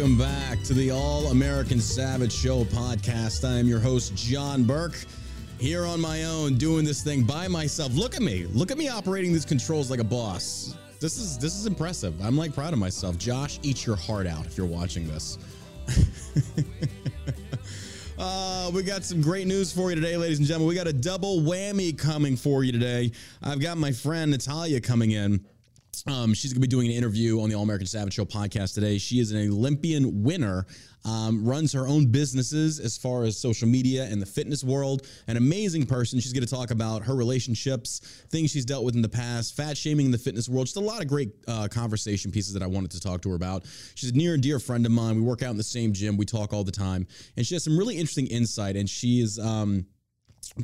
Welcome back to the All American Savage Show podcast. I am your host, John Burk, here on my own, doing this thing by myself. Look at me. Look at me operating these controls like a boss. This is this is impressive. I'm like proud of myself. Josh, eat your heart out if you're watching this. Uh, we got some great news for you today, ladies and gentlemen. We got a double whammy coming for you today. I've got my friend Natalia coming in. Um, she's going to be doing an interview on the All American Savage Show podcast today. She is an Olympian winner, um, runs her own businesses as far as social media and the fitness world. An amazing person. She's going to talk about her relationships, things she's dealt with in the past, fat shaming in the fitness world. Just a lot of great uh, conversation pieces that I wanted to talk to her about. She's a near and dear friend of mine. We work out in the same gym. We talk all the time, and she has some really interesting insight. And she is. Um,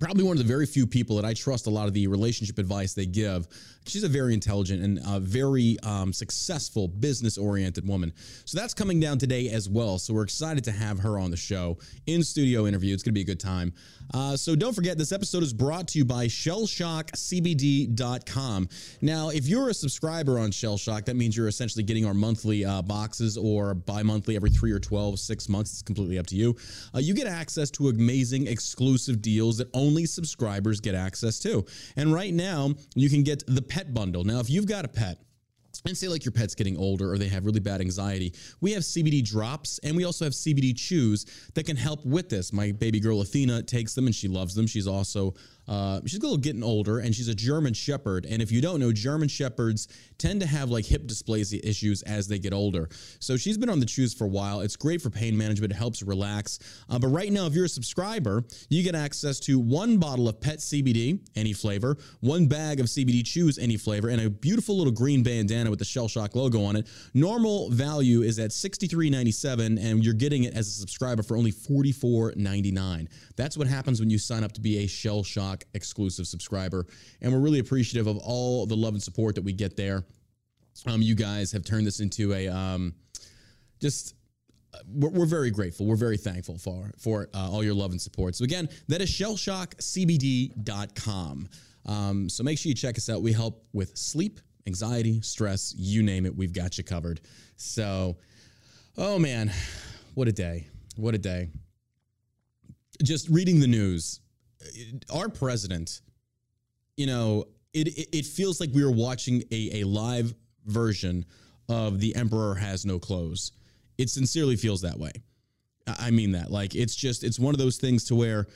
probably one of the very few people that I trust a lot of the relationship advice they give. She's a very intelligent and very um, successful business oriented woman. So that's coming down today as well. So we're excited to have her on the show in studio interview. It's going to be a good time. Uh, so don't forget, this episode is brought to you by shellshockcbd.com. Now, if you're a subscriber on Shellshock, that means you're essentially getting our monthly uh, boxes or bi monthly every three or 12, six months. It's completely up to you. Uh, you get access to amazing exclusive deals that only subscribers get access to. And right now, you can get the pet bundle. Now, if you've got a pet, and say like your pet's getting older or they have really bad anxiety, we have CBD drops and we also have CBD chews that can help with this. My baby girl Athena takes them and she loves them. She's also uh, she's a little getting older and she's a German Shepherd. And if you don't know, German Shepherds tend to have like hip dysplasia issues as they get older. So she's been on the chews for a while. It's great for pain management. It helps relax. Uh, but right now, if you're a subscriber, you get access to one bottle of Pet CBD, any flavor, one bag of CBD chews, any flavor, and a beautiful little green bandana with the Shell Shock logo on it. Normal value is at $63.97, and you're getting it as a subscriber for only $44.99. That's what happens when you sign up to be a Shell Shock exclusive subscriber. And we're really appreciative of all the love and support that we get there. Um, you guys have turned this into a um, just uh, we're, very grateful. We're very thankful for for uh, all your love and support. So again, that is shellshockcbd.com. Um, so make sure you check us out. We help with sleep, anxiety, stress, you name it. We've got you covered. So, oh man, what a day! What a day! Just reading the news, our president, you know, it it, feels like we are watching a, a live version of The Emperor Has No Clothes. It sincerely feels that way. I mean that. Like it's just it's one of those things to where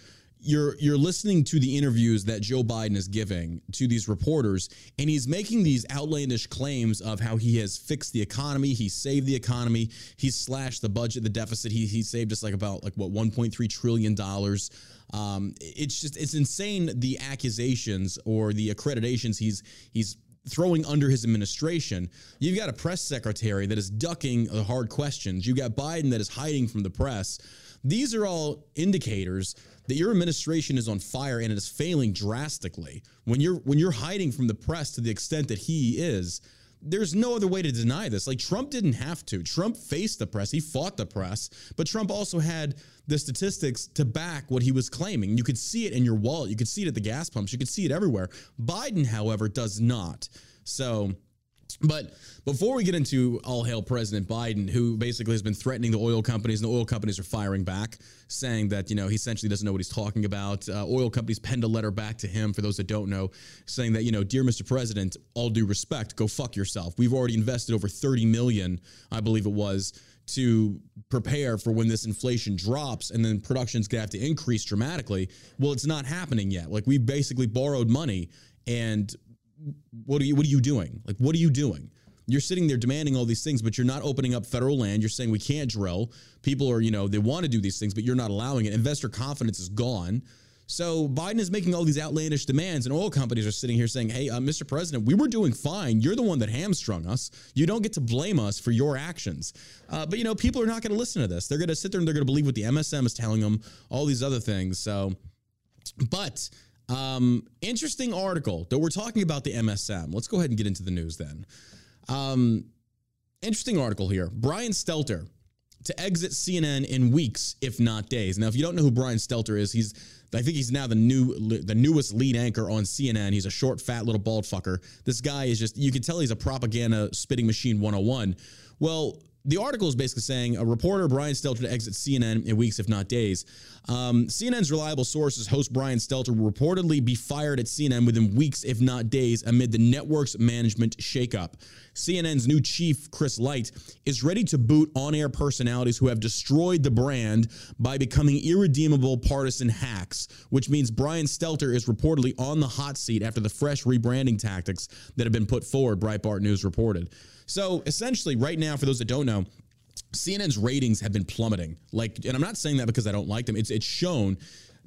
you're you're listening to the interviews that Joe Biden is giving to these reporters and he's making these outlandish claims of how he has fixed the economy, he saved the economy, he slashed the budget, the deficit, he he saved us like about like what 1.3 trillion dollars. Um, it's just it's insane the accusations or the accreditations he's he's throwing under his administration. You've got a press secretary that is ducking the hard questions. You've got Biden that is hiding from the press. These are all indicators that your administration is on fire and it is failing drastically. When you're when you're hiding from the press to the extent that he is, there's no other way to deny this. Like Trump didn't have to. Trump faced the press. He fought the press, but Trump also had the statistics to back what he was claiming. You could see it in your wallet. You could see it at the gas pumps. You could see it everywhere. Biden, however, does not. So but before we get into all hail President Biden, who basically has been threatening the oil companies, and the oil companies are firing back, saying that you know he essentially doesn't know what he's talking about. Uh, oil companies penned a letter back to him. For those that don't know, saying that you know, dear Mr. President, all due respect, go fuck yourself. We've already invested over thirty million, I believe it was, to prepare for when this inflation drops and then production's gonna have to increase dramatically. Well, it's not happening yet. Like we basically borrowed money and what are you what are you doing? Like what are you doing? You're sitting there demanding all these things, but you're not opening up federal land. You're saying we can't drill. People are, you know, they want to do these things, but you're not allowing it. Investor confidence is gone. So Biden is making all these outlandish demands, and oil companies are sitting here saying, "Hey, uh, Mr. President, we were doing fine. You're the one that hamstrung us. You don't get to blame us for your actions." Uh, but you know, people are not going to listen to this. They're going to sit there and they're going to believe what the MSM is telling them, all these other things. So, but um, interesting article that we're talking about the MSM. Let's go ahead and get into the news then. Um, interesting article here. Brian Stelter to exit CNN in weeks, if not days. Now, if you don't know who Brian Stelter is, he's I think he's now the new the newest lead anchor on CNN. He's a short, fat little bald fucker. This guy is just you can tell he's a propaganda spitting machine 101. Well, the article is basically saying a reporter, Brian Stelter, to exit CNN in weeks, if not days. Um, CNN's reliable sources, host Brian Stelter, will reportedly be fired at CNN within weeks, if not days, amid the network's management shakeup. CNN's new chief, Chris Licht, is ready to boot on air personalities who have destroyed the brand by becoming irredeemable partisan hacks, which means Brian Stelter is reportedly on the hot seat after the fresh rebranding tactics that have been put forward, Breitbart News reported. So essentially, right now, for those that don't know, CNN's ratings have been plummeting. Like, and I'm not saying that because I don't like them. It's it's shown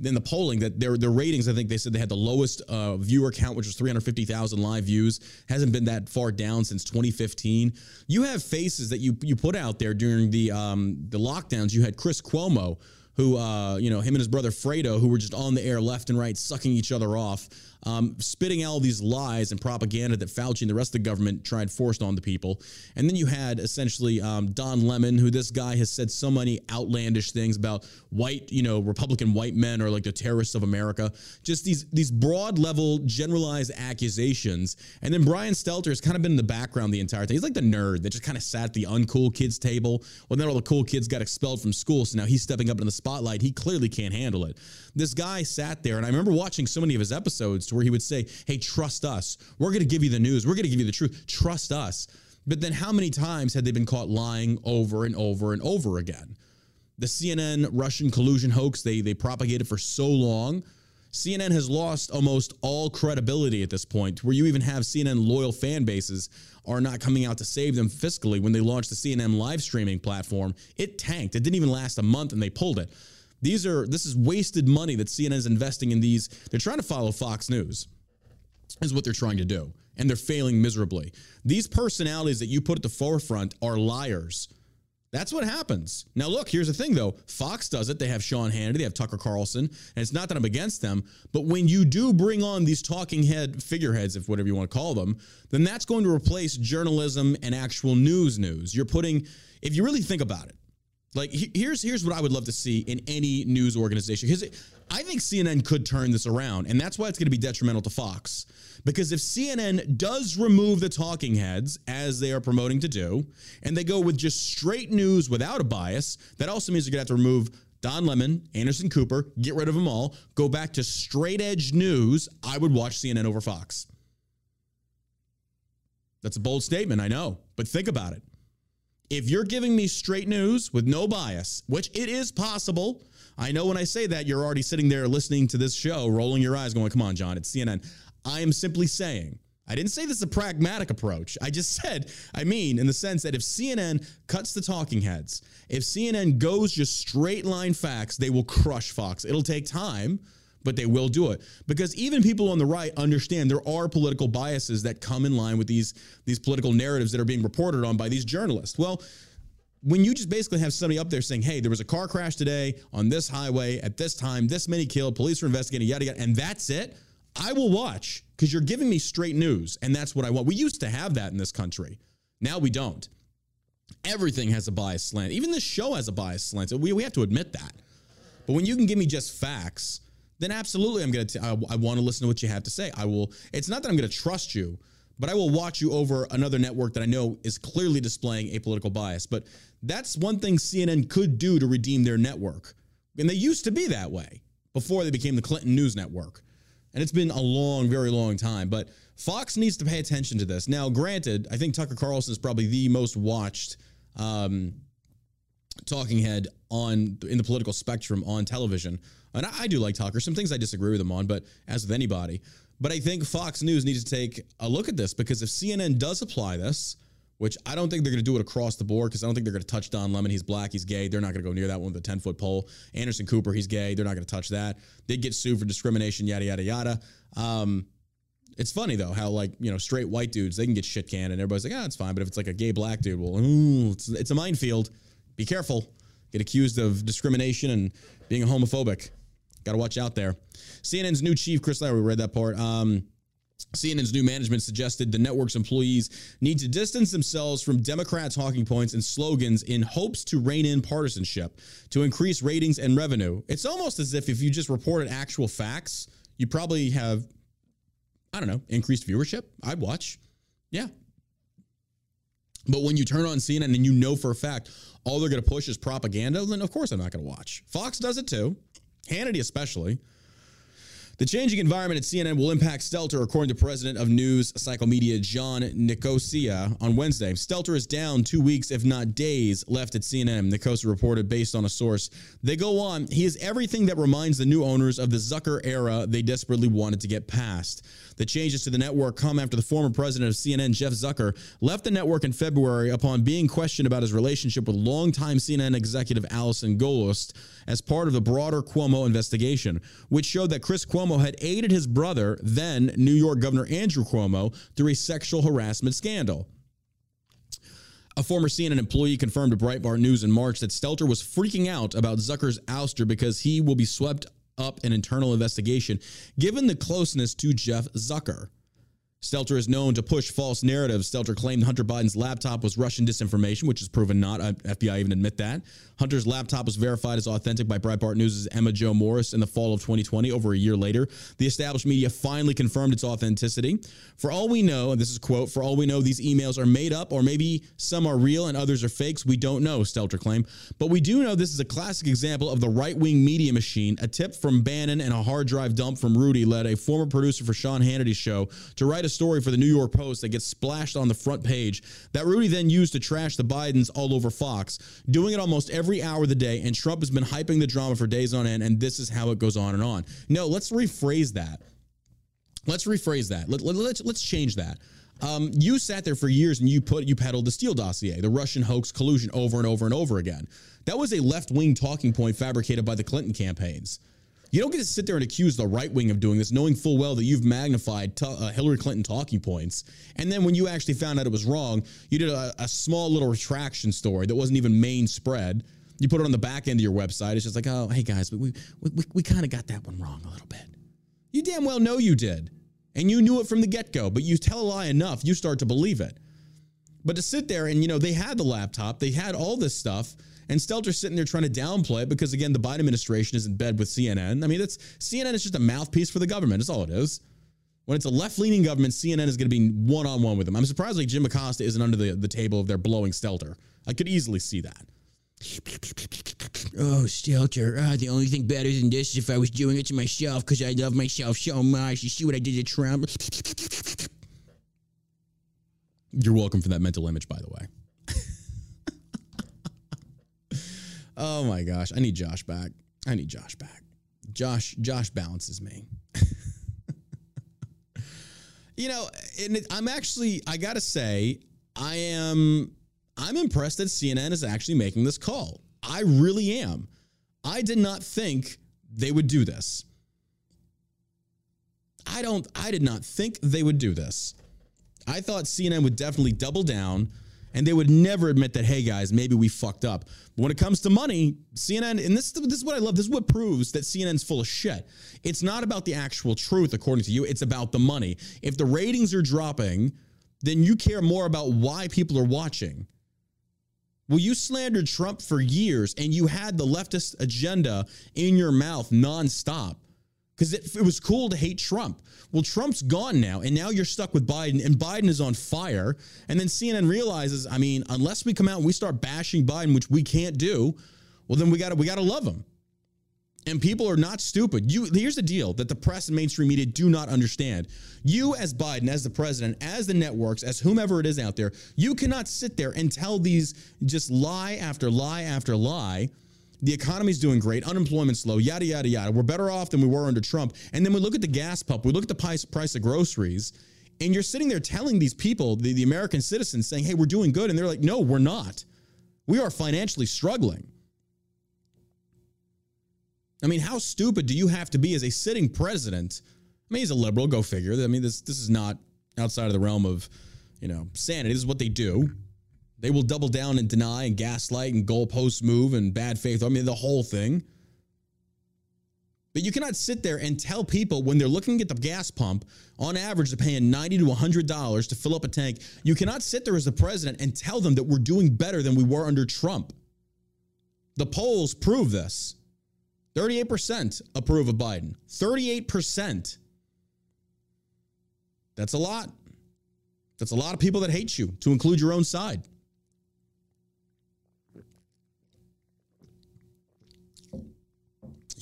in the polling that their their ratings. I think they said they had the lowest uh, viewer count, which was 350,000 live views. Hasn't been that far down since 2015. You have faces that you you put out there during the um, the lockdowns. You had Chris Cuomo who, uh, you know, him and his brother Fredo, who were just on the air left and right, sucking each other off, um, spitting out these lies and propaganda that Fauci and the rest of the government tried forced on the people. And then you had essentially um, Don Lemon, who this guy has said so many outlandish things about white, you know, Republican white men are like the terrorists of America. Just these these broad level, generalized accusations. And then Brian Stelter has kind of been in the background the entire time. He's like the nerd that just kind of sat at the uncool kids table. Well, then all the cool kids got expelled from school, so now he's stepping up in the spotlight. He clearly can't handle it. This guy sat there, and I remember watching so many of his episodes where he would say, Hey, trust us. We're going to give you the news. We're going to give you the truth. Trust us. But then how many times had they been caught lying over and over and over again? The CNN Russian collusion hoax they they propagated for so long. CNN has lost almost all credibility at this point, where you even have CNN loyal fan bases are not coming out to save them fiscally when they launched the CNN live streaming platform. It tanked. It didn't even last a month and they pulled it. These are this is wasted money that CNN is investing in these. They're trying to follow Fox News. Is what they're trying to do. And they're failing miserably. These personalities that you put at the forefront are liars. That's what happens. Now, look, here's the thing though Fox does it. They have Sean Hannity, they have Tucker Carlson. And it's not that I'm against them, but when you do bring on these talking head figureheads, if whatever you want to call them, then that's going to replace journalism and actual news news. You're putting, if you really think about it, like here's here's what I would love to see in any news organization because I think CNN could turn this around, and that's why it's going to be detrimental to Fox. Because if CNN does remove the talking heads as they are promoting to do, and they go with just straight news without a bias, that also means you're going to have to remove Don Lemon, Anderson Cooper, get rid of them all, go back to straight edge news. I would watch CNN over Fox. That's a bold statement, I know, but think about it. If you're giving me straight news with no bias, which it is possible, I know when I say that, you're already sitting there listening to this show, rolling your eyes, going, come on, John, it's CNN. I am simply saying, I didn't say this is a pragmatic approach. I just said, I mean, in the sense that if CNN cuts the talking heads, if CNN goes just straight line facts, they will crush Fox. It'll take time, but they will do it because even people on the right understand there are political biases that come in line with these these political narratives that are being reported on by these journalists. Well, when you just basically have somebody up there saying, "Hey, there was a car crash today on this highway at this time, this many killed, police are investigating, yada yada," and that's it, I will watch because you're giving me straight news, and that's what I want. We used to have that in this country. Now we don't. Everything has a bias slant. Even this show has a bias slant. We, we have to admit that. But when you can give me just facts, then absolutely I'm going to, I, I want to listen to what you have to say. I will, it's not that I'm going to trust you, but I will watch you over another network that I know is clearly displaying a political bias. But that's one thing CNN could do to redeem their network. And they used to be that way before they became the Clinton News Network. And it's been a long, very long time. But Fox needs to pay attention to this. Now, granted, I think Tucker Carlson is probably the most watched um, talking head on in the political spectrum on television. And I, I do like Tucker. Some things I disagree with him on, but as with anybody. But I think Fox News needs to take a look at this because if CNN does apply this, which I don't think they're going to do it across the board because I don't think they're going to touch Don Lemon. He's black, he's gay. They're not going to go near that one with a 10 foot pole. Anderson Cooper, he's gay. They're not going to touch that. They get sued for discrimination, yada, yada, yada. Um, it's funny though how like you know straight white dudes they can get shit canned and everybody's like ah it's fine but if it's like a gay black dude well ooh, it's, it's a minefield be careful get accused of discrimination and being homophobic got to watch out there CNN's new chief Chris we read that part um, CNN's new management suggested the network's employees need to distance themselves from Democrat talking points and slogans in hopes to rein in partisanship to increase ratings and revenue. It's almost as if if you just reported actual facts, you probably have I don't know, increased viewership. I'd watch. Yeah. But when you turn on CNN and you know for a fact all they're going to push is propaganda, then of course I'm not going to watch. Fox does it too, Hannity especially. The changing environment at CNN will impact Stelter, according to President of News Cycle Media John Nicosia on Wednesday. Stelter is down two weeks, if not days, left at CNN. Nicosia reported based on a source. They go on, he is everything that reminds the new owners of the Zucker era they desperately wanted to get past. The changes to the network come after the former president of CNN, Jeff Zucker, left the network in February upon being questioned about his relationship with longtime CNN executive Allison Gollust as part of the broader Cuomo investigation, which showed that Chris Cuomo had aided his brother, then New York Governor Andrew Cuomo, through a sexual harassment scandal. A former CNN employee confirmed to Breitbart News in March that Stelter was freaking out about Zucker's ouster because he will be swept up an internal investigation given the closeness to Jeff Zucker. Stelter is known to push false narratives. Stelter claimed Hunter Biden's laptop was Russian disinformation, which is proven not. Uh, FBI even admit that. Hunter's laptop was verified as authentic by Breitbart News' Emma Jo Morris in the fall of 2020, over a year later. The established media finally confirmed its authenticity. For all we know, and this is quote, for all we know, these emails are made up, or maybe some are real and others are fakes. We don't know, Stelter claimed. But we do know this is a classic example of the right wing media machine. A tip from Bannon and a hard drive dump from Rudy led a former producer for Sean Hannity's show to write a story for the New York Post that gets splashed on the front page that Rudy then used to trash the Bidens all over Fox, doing it almost every hour of the day. And Trump has been hyping the drama for days on end, and this is how it goes on and on. No, let's rephrase that. Let's rephrase that. Let, let, let's, let's change that. Um, you sat there for years and you put you peddled the Steele dossier, the Russian hoax collusion over and over and over again. That was a left wing talking point fabricated by the Clinton campaigns. You don't get to sit there and accuse the right wing of doing this, knowing full well that you've magnified t- uh, Hillary Clinton talking points. And then when you actually found out it was wrong, you did a, a small little retraction story that wasn't even main spread. You put it on the back end of your website. It's just like, oh, hey guys, we we, we, we kind of got that one wrong a little bit. You damn well know you did. And you knew it from the get go, but you tell a lie enough, you start to believe it. But to sit there and, you know, they had the laptop, they had all this stuff, and Stelter's sitting there trying to downplay it because, again, the Biden administration is in bed with CNN. I mean, that's CNN is just a mouthpiece for the government. That's all it is. When it's a left leaning government, CNN is going to be one on one with them. I'm surprised like Jim Acosta isn't under the, the table of their blowing Stelter. I could easily see that. Oh, Stelter. Uh, the only thing better than this is if I was doing it to myself because I love myself so much. You see what I did to Trump? You're welcome for that mental image, by the way. Oh my gosh, I need Josh back. I need Josh back. Josh, Josh balances me. you know, and it, I'm actually, I gotta say, I am, I'm impressed that CNN is actually making this call. I really am. I did not think they would do this. I don't, I did not think they would do this. I thought CNN would definitely double down and they would never admit that, hey guys, maybe we fucked up. But when it comes to money, CNN, and this, this is what I love, this is what proves that CNN's full of shit. It's not about the actual truth, according to you, it's about the money. If the ratings are dropping, then you care more about why people are watching. Well, you slandered Trump for years and you had the leftist agenda in your mouth nonstop because it, it, was cool to hate Trump. Well, Trump's gone now, and now you're stuck with Biden, and Biden is on fire. And then CNN realizes, I mean, unless we come out and we start bashing Biden, which we can't do, well, then we got to we got to love him. And people are not stupid. You here's the deal that the press and mainstream media do not understand. You as Biden, as the president, as the networks, as whomever it is out there, you cannot sit there and tell these just lie after lie after lie the economy's doing great, unemployment's low, yada, yada, yada. We're better off than we were under Trump. And then we look at the gas pump, we look at the price, price of groceries, And you're sitting there telling these people, the, the American citizens, saying, hey, we're doing good. And they're like, no, we're not. We are financially struggling. I mean, how stupid do you have to be as a sitting president? I mean, he's a liberal, go figure. I mean, this this is not outside of the realm of, you know, sanity. This is what they do. They will double down and deny and gaslight and goalpost move and bad faith. I mean, the whole thing. But you cannot sit there and tell people when they're looking at the gas pump, on average, they're paying 90 to $100 to fill up a tank. You cannot sit there as the president and tell them that we're doing better than we were under Trump. The polls prove this. 38% approve of Biden. 38%. That's a lot. That's a lot of people that hate you, to include your own side.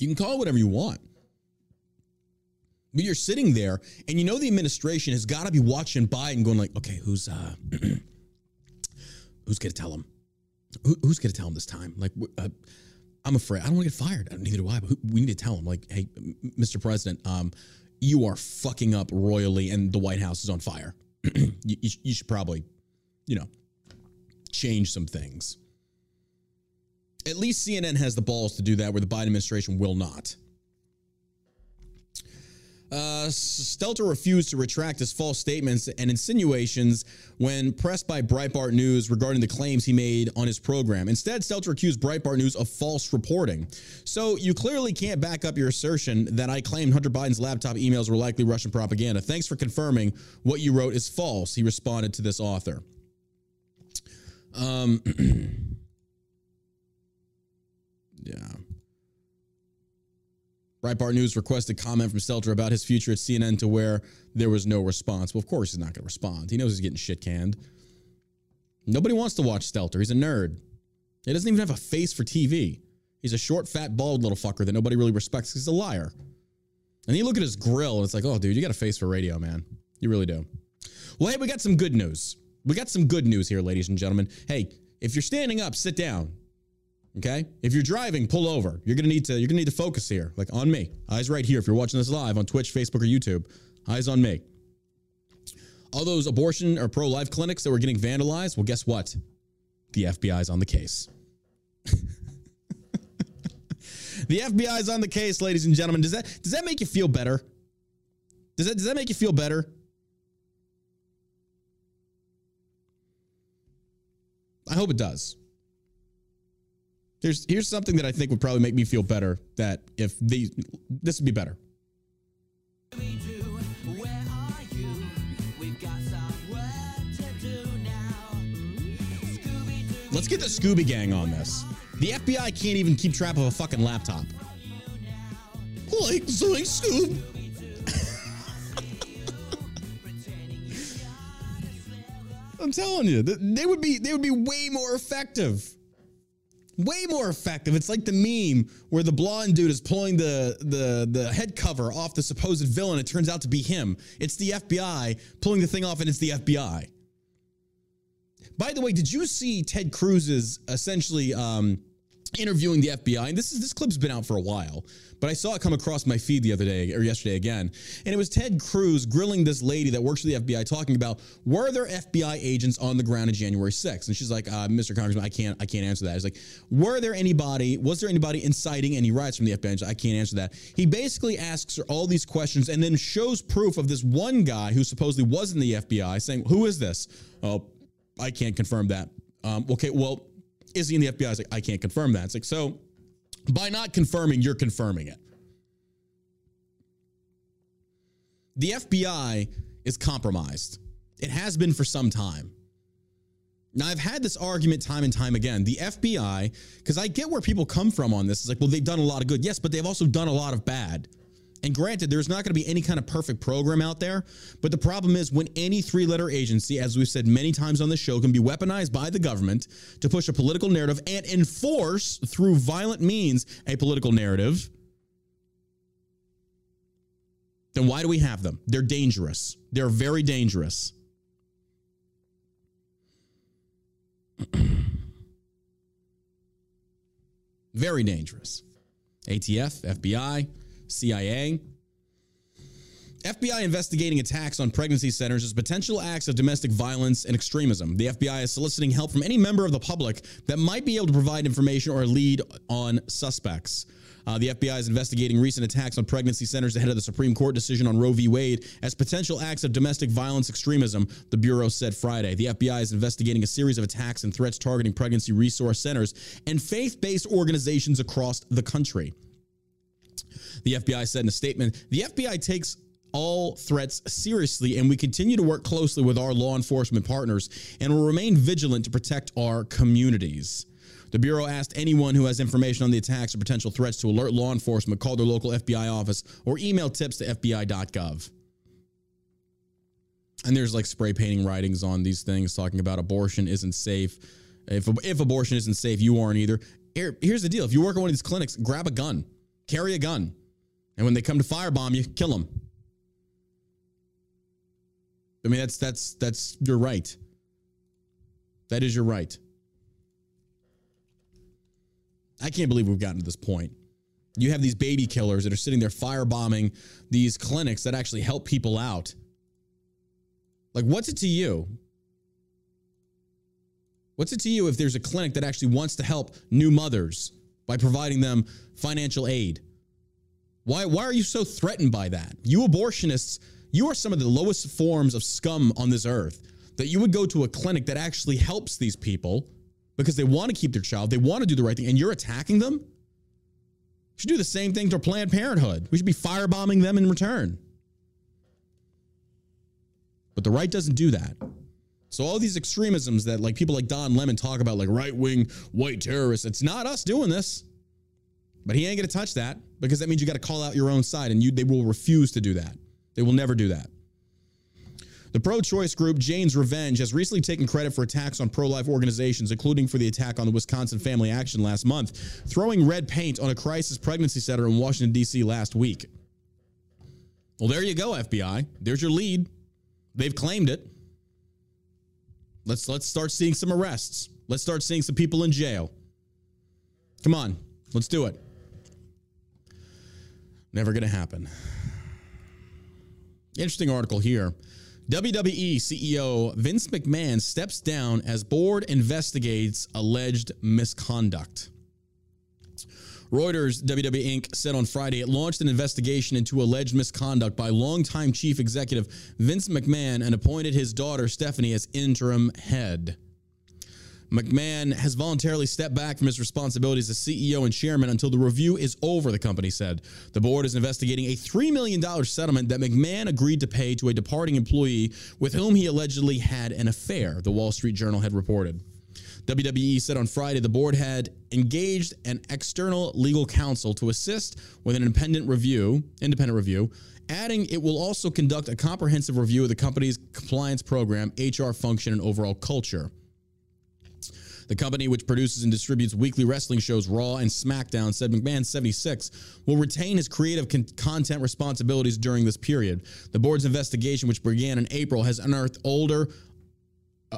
You can call it whatever you want. But you're sitting there and you know the administration has got to be watching Biden going like, okay, who's uh who's going to tell him? Who, who's going to tell him this time? Like uh, I'm afraid I don't want to get fired. Neither do I. But who, we need to tell him like, hey, Mr. President, um you are fucking up royally and the White House is on fire. you, you, you should probably, you know, change some things. At least CNN has the balls to do that, where the Biden administration will not. Uh, Stelter refused to retract his false statements and insinuations when pressed by Breitbart News regarding the claims he made on his program. Instead, Stelter accused Breitbart News of false reporting. So you clearly can't back up your assertion that I claimed Hunter Biden's laptop emails were likely Russian propaganda. Thanks for confirming what you wrote is false, he responded to this author. Um, yeah. Breitbart News requested comment from Stelter about his future at CNN to where there was no response. Well, of course he's not going to respond. He knows he's getting shit canned. Nobody wants to watch Stelter. He's a nerd. He doesn't even have a face for TV. He's a short, fat, bald little fucker that nobody really respects. He's a liar. And you look at his grill and it's like, oh, dude, you got a face for radio, man. You really do. Well, hey, we got some good news. We got some good news here, ladies and gentlemen. Hey, if you're standing up, sit down. Okay? If you're driving, pull over. You're gonna need to you're gonna need to focus here, like on me. Eyes right here. If you're watching this live on Twitch, Facebook, or YouTube, eyes on me. All those abortion or pro-life clinics that were getting vandalized, well, guess what? The FBI's on the case. the FBI's on the case, ladies and gentlemen. Does that does that make you feel better? Does that does that make you feel better? I hope it does. Here's here's something that I think would probably make me feel better. That if these this would be better. Let's get the Scooby Gang on this. The FBI can't even keep track of a fucking laptop. Like Zoink Scoob. I'm telling you, they would be they would be way more effective. Way more effective. It's like the meme where the blonde dude is pulling the the the head cover off the supposed villain. It turns out to be him. It's the FBI pulling the thing off, and it's the FBI. By the way, did you see Ted Cruz's essentially um, interviewing the FBI? And this is this clip's been out for a while, but I saw it come across my feed the other day or yesterday again, and it was Ted Cruz grilling this lady that works for the FBI, talking about were there FBI agents on the ground on January 6th? And she's like, uh, "Mr. Congressman, I can't, I can't answer that." He's like, "Were there anybody? Was there anybody inciting any riots from the FBI?" I can't answer that. He basically asks her all these questions and then shows proof of this one guy who supposedly was in the FBI, saying, "Who is this?" Oh, I can't confirm that. Um, okay, well, is he in the FBI? It's like, I can't confirm that. It's like, so by not confirming, you're confirming it. The FBI is compromised. It has been for some time. Now, I've had this argument time and time again. The FBI, because I get where people come from on this. It's like, well, they've done a lot of good. Yes, but they've also done a lot of bad. And granted, there's not going to be any kind of perfect program out there. But the problem is when any three letter agency, as we've said many times on this show, can be weaponized by the government to push a political narrative and enforce through violent means a political narrative, then why do we have them? They're dangerous. They're very dangerous. very dangerous. ATF, FBI, CIA. FBI investigating attacks on pregnancy centers as potential acts of domestic violence and extremism. The FBI is soliciting help from any member of the public that might be able to provide information or lead on suspects. Uh, the FBI is investigating recent attacks on pregnancy centers ahead of the Supreme Court decision on Roe v. Wade as potential acts of domestic violence extremism, the Bureau said Friday. The FBI is investigating a series of attacks and threats targeting pregnancy resource centers and faith based organizations across the country. The FBI said in a statement the FBI takes all threats seriously and we continue to work closely with our law enforcement partners and will remain vigilant to protect our communities. The Bureau asked anyone who has information on the attacks or potential threats to alert law enforcement, call their local FBI office, or email tips to FBI.gov. And there's like spray painting writings on these things talking about abortion isn't safe. If, if abortion isn't safe, you aren't either. Here, here's the deal if you work at one of these clinics, grab a gun, carry a gun. And when they come to firebomb you, kill them. I mean, that's that's that's your right. That is your right. I can't believe we've gotten to this point. You have these baby killers that are sitting there firebombing these clinics that actually help people out. Like, what's it to you? What's it to you if there's a clinic that actually wants to help new mothers by providing them financial aid? Why, why are you so threatened by that? You abortionists, you are some of the lowest forms of scum on this earth. That you would go to a clinic that actually helps these people because they want to keep their child, they want to do the right thing, and you're attacking them? You should do the same thing to Planned Parenthood. We should be firebombing them in return. But the right doesn't do that. So all these extremisms that like people like Don Lemon talk about, like right-wing white terrorists, it's not us doing this. But he ain't gonna touch that because that means you got to call out your own side, and you they will refuse to do that. They will never do that. The pro choice group Jane's Revenge has recently taken credit for attacks on pro life organizations, including for the attack on the Wisconsin Family Action last month, throwing red paint on a crisis pregnancy center in Washington, D.C. last week. Well, there you go, FBI. There's your lead. They've claimed it. Let's let's start seeing some arrests. Let's start seeing some people in jail. Come on, let's do it. Never gonna happen. Interesting article here. WWE CEO Vince McMahon steps down as board investigates alleged misconduct. Reuters WWE Inc. said on Friday it launched an investigation into alleged misconduct by longtime chief executive Vince McMahon and appointed his daughter Stephanie as interim head. McMahon has voluntarily stepped back from his responsibilities as CEO and chairman until the review is over, the company said. The board is investigating a $3 million settlement that McMahon agreed to pay to a departing employee with whom he allegedly had an affair, the Wall Street Journal had reported. WWE said on Friday the board had engaged an external legal counsel to assist with an independent review, independent review, adding it will also conduct a comprehensive review of the company's compliance program, HR function, and overall culture. The company, which produces and distributes weekly wrestling shows Raw and SmackDown, said McMahon 76 will retain his creative con- content responsibilities during this period. The board's investigation, which began in April, has unearthed older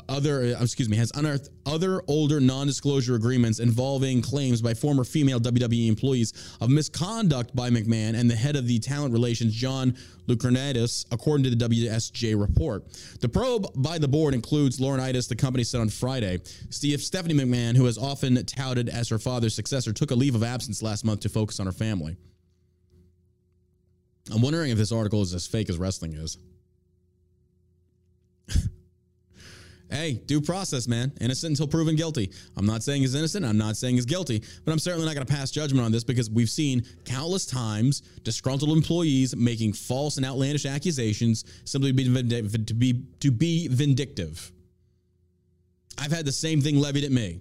other uh, excuse me has unearthed other older non-disclosure agreements involving claims by former female WWE employees of misconduct by McMahon and the head of the talent relations John Laurinaitis according to the WSJ report. The probe by the board includes Laurinaitis the company said on Friday. Steve Stephanie McMahon who has often touted as her father's successor took a leave of absence last month to focus on her family. I'm wondering if this article is as fake as wrestling is. hey, due process, man. Innocent until proven guilty. I'm not saying he's innocent. I'm not saying he's guilty, but I'm certainly not going to pass judgment on this because we've seen countless times disgruntled employees making false and outlandish accusations simply to be, vindic- to be, to be vindictive. I've had the same thing levied at me.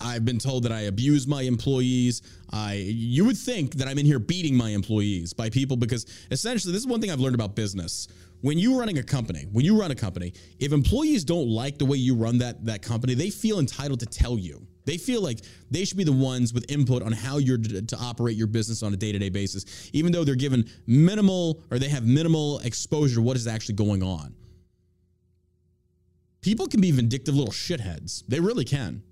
I've been told that I abuse my employees. I you would think that I'm in here beating my employees by people because essentially this is one thing I've learned about business. When you're running a company, when you run a company, if employees don't like the way you run that that company, they feel entitled to tell you. They feel like they should be the ones with input on how you're to, to operate your business on a day-to-day basis, even though they're given minimal or they have minimal exposure to what is actually going on. People can be vindictive little shitheads. They really can.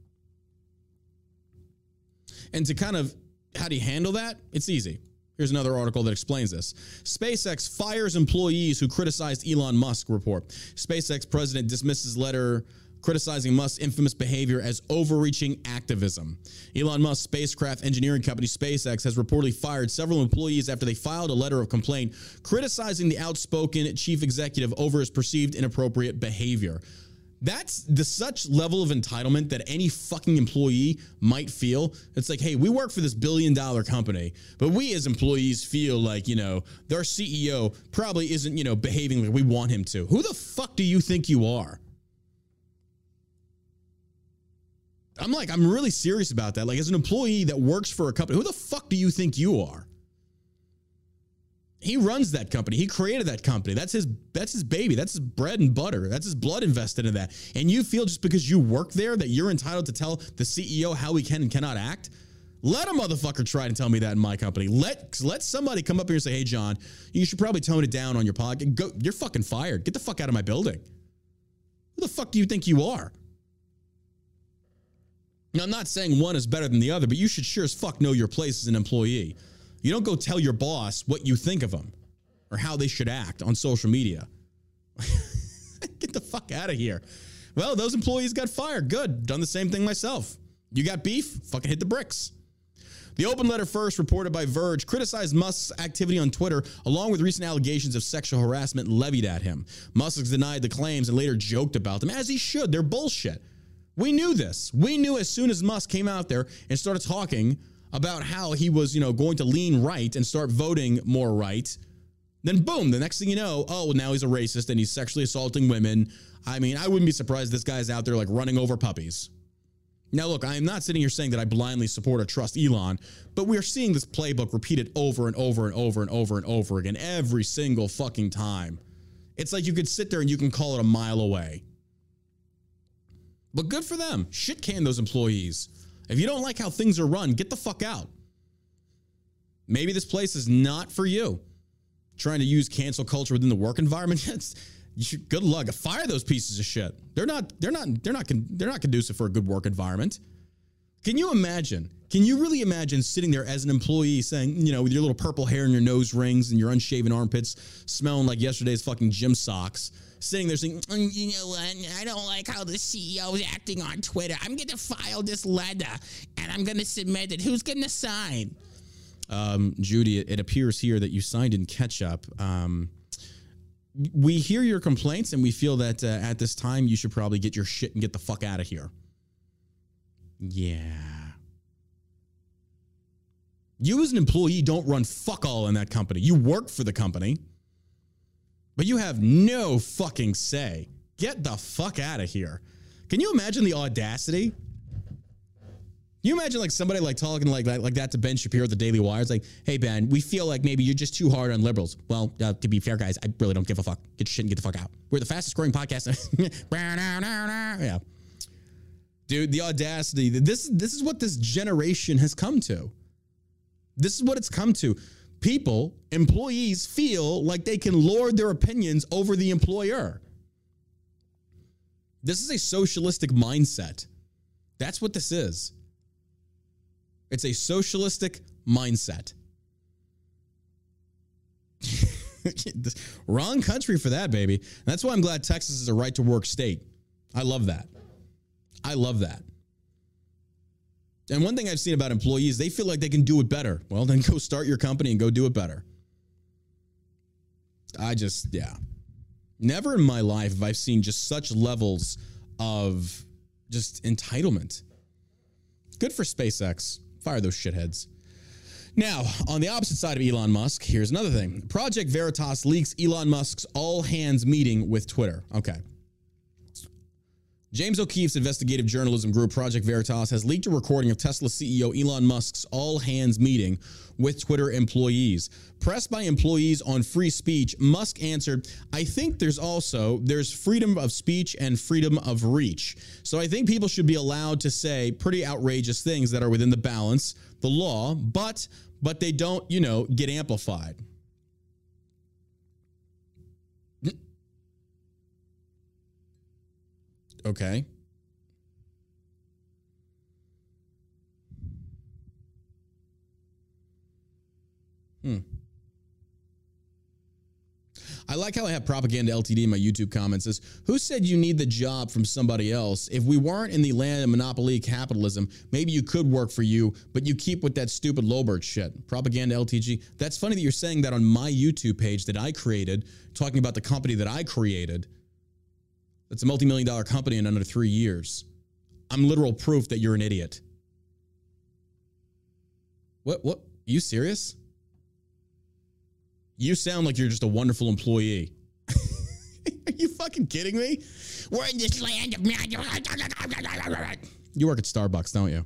And to kind of how do you handle that? It's easy. Here's another article that explains this. SpaceX fires employees who criticized Elon Musk report. SpaceX president dismisses letter criticizing Musk's infamous behavior as overreaching activism. Elon Musk's spacecraft engineering company SpaceX has reportedly fired several employees after they filed a letter of complaint criticizing the outspoken chief executive over his perceived inappropriate behavior. That's the such level of entitlement that any fucking employee might feel. It's like, hey, we work for this billion dollar company, but we as employees feel like, you know, their CEO probably isn't, you know, behaving like we want him to. Who the fuck do you think you are? I'm like, I'm really serious about that. Like, as an employee that works for a company, who the fuck do you think you are? He runs that company. He created that company. That's his that's his baby. That's his bread and butter. That's his blood invested in that. And you feel just because you work there that you're entitled to tell the CEO how he can and cannot act? Let a motherfucker try to tell me that in my company. Let let somebody come up here and say, "Hey, John, you should probably tone it down on your podcast. Go, you're fucking fired. Get the fuck out of my building." Who the fuck do you think you are? Now, I'm not saying one is better than the other, but you should sure as fuck know your place as an employee. You don't go tell your boss what you think of them or how they should act on social media. Get the fuck out of here. Well, those employees got fired. Good. Done the same thing myself. You got beef? Fucking hit the bricks. The open letter first, reported by Verge, criticized Musk's activity on Twitter, along with recent allegations of sexual harassment levied at him. Musk denied the claims and later joked about them, as he should. They're bullshit. We knew this. We knew as soon as Musk came out there and started talking about how he was, you know, going to lean right and start voting more right. Then boom, the next thing you know, oh, now he's a racist and he's sexually assaulting women. I mean, I wouldn't be surprised this guy's out there like running over puppies. Now, look, I am not sitting here saying that I blindly support or trust Elon, but we are seeing this playbook repeated over and over and over and over and over again every single fucking time. It's like you could sit there and you can call it a mile away. But good for them. Shit can those employees. If you don't like how things are run, get the fuck out. Maybe this place is not for you. Trying to use cancel culture within the work environment, should, good luck. Fire those pieces of shit. They're not. They're not. They're not. They're not conducive for a good work environment. Can you imagine? Can you really imagine sitting there as an employee saying, you know, with your little purple hair and your nose rings and your unshaven armpits, smelling like yesterday's fucking gym socks, sitting there saying, "Mm, You know what? I don't like how the CEO is acting on Twitter. I'm going to file this letter and I'm going to submit it. Who's going to sign? um, Judy, it, it appears here that you signed in ketchup. Um, we hear your complaints and we feel that uh, at this time you should probably get your shit and get the fuck out of here. Yeah. You as an employee don't run fuck all in that company. You work for the company, but you have no fucking say. Get the fuck out of here. Can you imagine the audacity? You imagine like somebody like talking like that, like that to Ben Shapiro at the Daily Wire? It's like, hey Ben, we feel like maybe you're just too hard on liberals. Well, uh, to be fair, guys, I really don't give a fuck. Get your shit and get the fuck out. We're the fastest growing podcast. yeah, dude, the audacity. This this is what this generation has come to. This is what it's come to. People, employees feel like they can lord their opinions over the employer. This is a socialistic mindset. That's what this is. It's a socialistic mindset. Wrong country for that, baby. That's why I'm glad Texas is a right to work state. I love that. I love that. And one thing I've seen about employees, they feel like they can do it better. Well, then go start your company and go do it better. I just, yeah. Never in my life have I seen just such levels of just entitlement. Good for SpaceX. Fire those shitheads. Now, on the opposite side of Elon Musk, here's another thing. Project Veritas leaks Elon Musk's all hands meeting with Twitter. Okay. James O'Keefe's investigative journalism group, Project Veritas, has leaked a recording of Tesla CEO Elon Musk's all hands meeting with Twitter employees. Pressed by employees on free speech, Musk answered, I think there's also there's freedom of speech and freedom of reach. So I think people should be allowed to say pretty outrageous things that are within the balance, the law, but but they don't, you know, get amplified. Okay. Hmm. I like how I have propaganda LTD in my YouTube comments. Says, who said you need the job from somebody else? If we weren't in the land of monopoly capitalism, maybe you could work for you, but you keep with that stupid Lobert shit. Propaganda LTG. That's funny that you're saying that on my YouTube page that I created, talking about the company that I created. That's a multi-million dollar company in under three years. I'm literal proof that you're an idiot. What? What? you serious? You sound like you're just a wonderful employee. Are you fucking kidding me? We're in this land of. You work at Starbucks, don't you?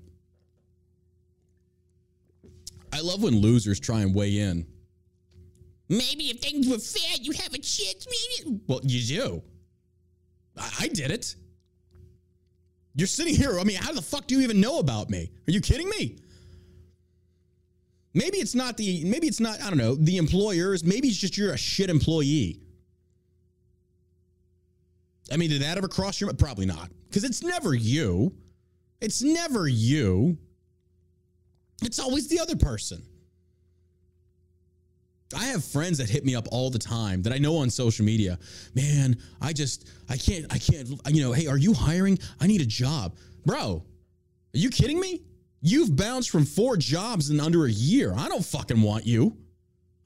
I love when losers try and weigh in. Maybe if things were fair, you have a chance. Maybe. Well, you do. I, I did it. You're sitting here. I mean, how the fuck do you even know about me? Are you kidding me? Maybe it's not the, maybe it's not, I don't know, the employers. Maybe it's just you're a shit employee. I mean, did that ever cross your mind? Probably not. Because it's never you. It's never you. It's always the other person. I have friends that hit me up all the time that I know on social media. Man, I just, I can't, I can't, you know, hey, are you hiring? I need a job. Bro, are you kidding me? You've bounced from four jobs in under a year. I don't fucking want you.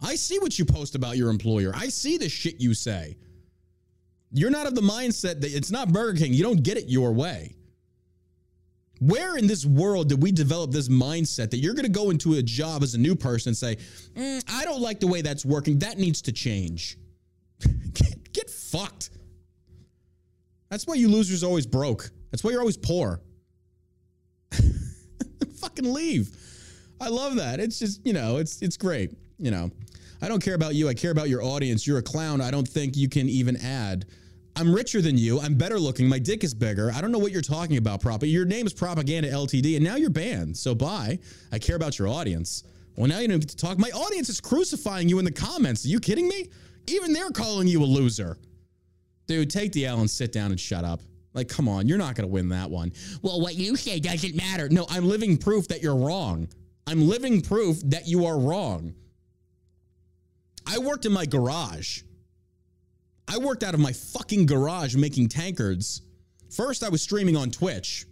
I see what you post about your employer. I see the shit you say. You're not of the mindset that it's not Burger King. You don't get it your way. Where in this world did we develop this mindset that you're going to go into a job as a new person and say, "Mm, I don't like the way that's working. That needs to change? get, get fucked. That's why you losers always broke. That's why you're always poor. Fucking leave. I love that. It's just, you know, it's it's great. You know, I don't care about you. I care about your audience. You're a clown. I don't think you can even add. I'm richer than you. I'm better looking. My dick is bigger. I don't know what you're talking about, prop. Your name is Propaganda LTD, and now you're banned. So bye. I care about your audience. Well, now you don't get to talk. My audience is crucifying you in the comments. Are you kidding me? Even they're calling you a loser. Dude, take the L and sit down and shut up. Like, come on, you're not going to win that one. Well, what you say doesn't matter. No, I'm living proof that you're wrong. I'm living proof that you are wrong. I worked in my garage. I worked out of my fucking garage making tankards. First, I was streaming on Twitch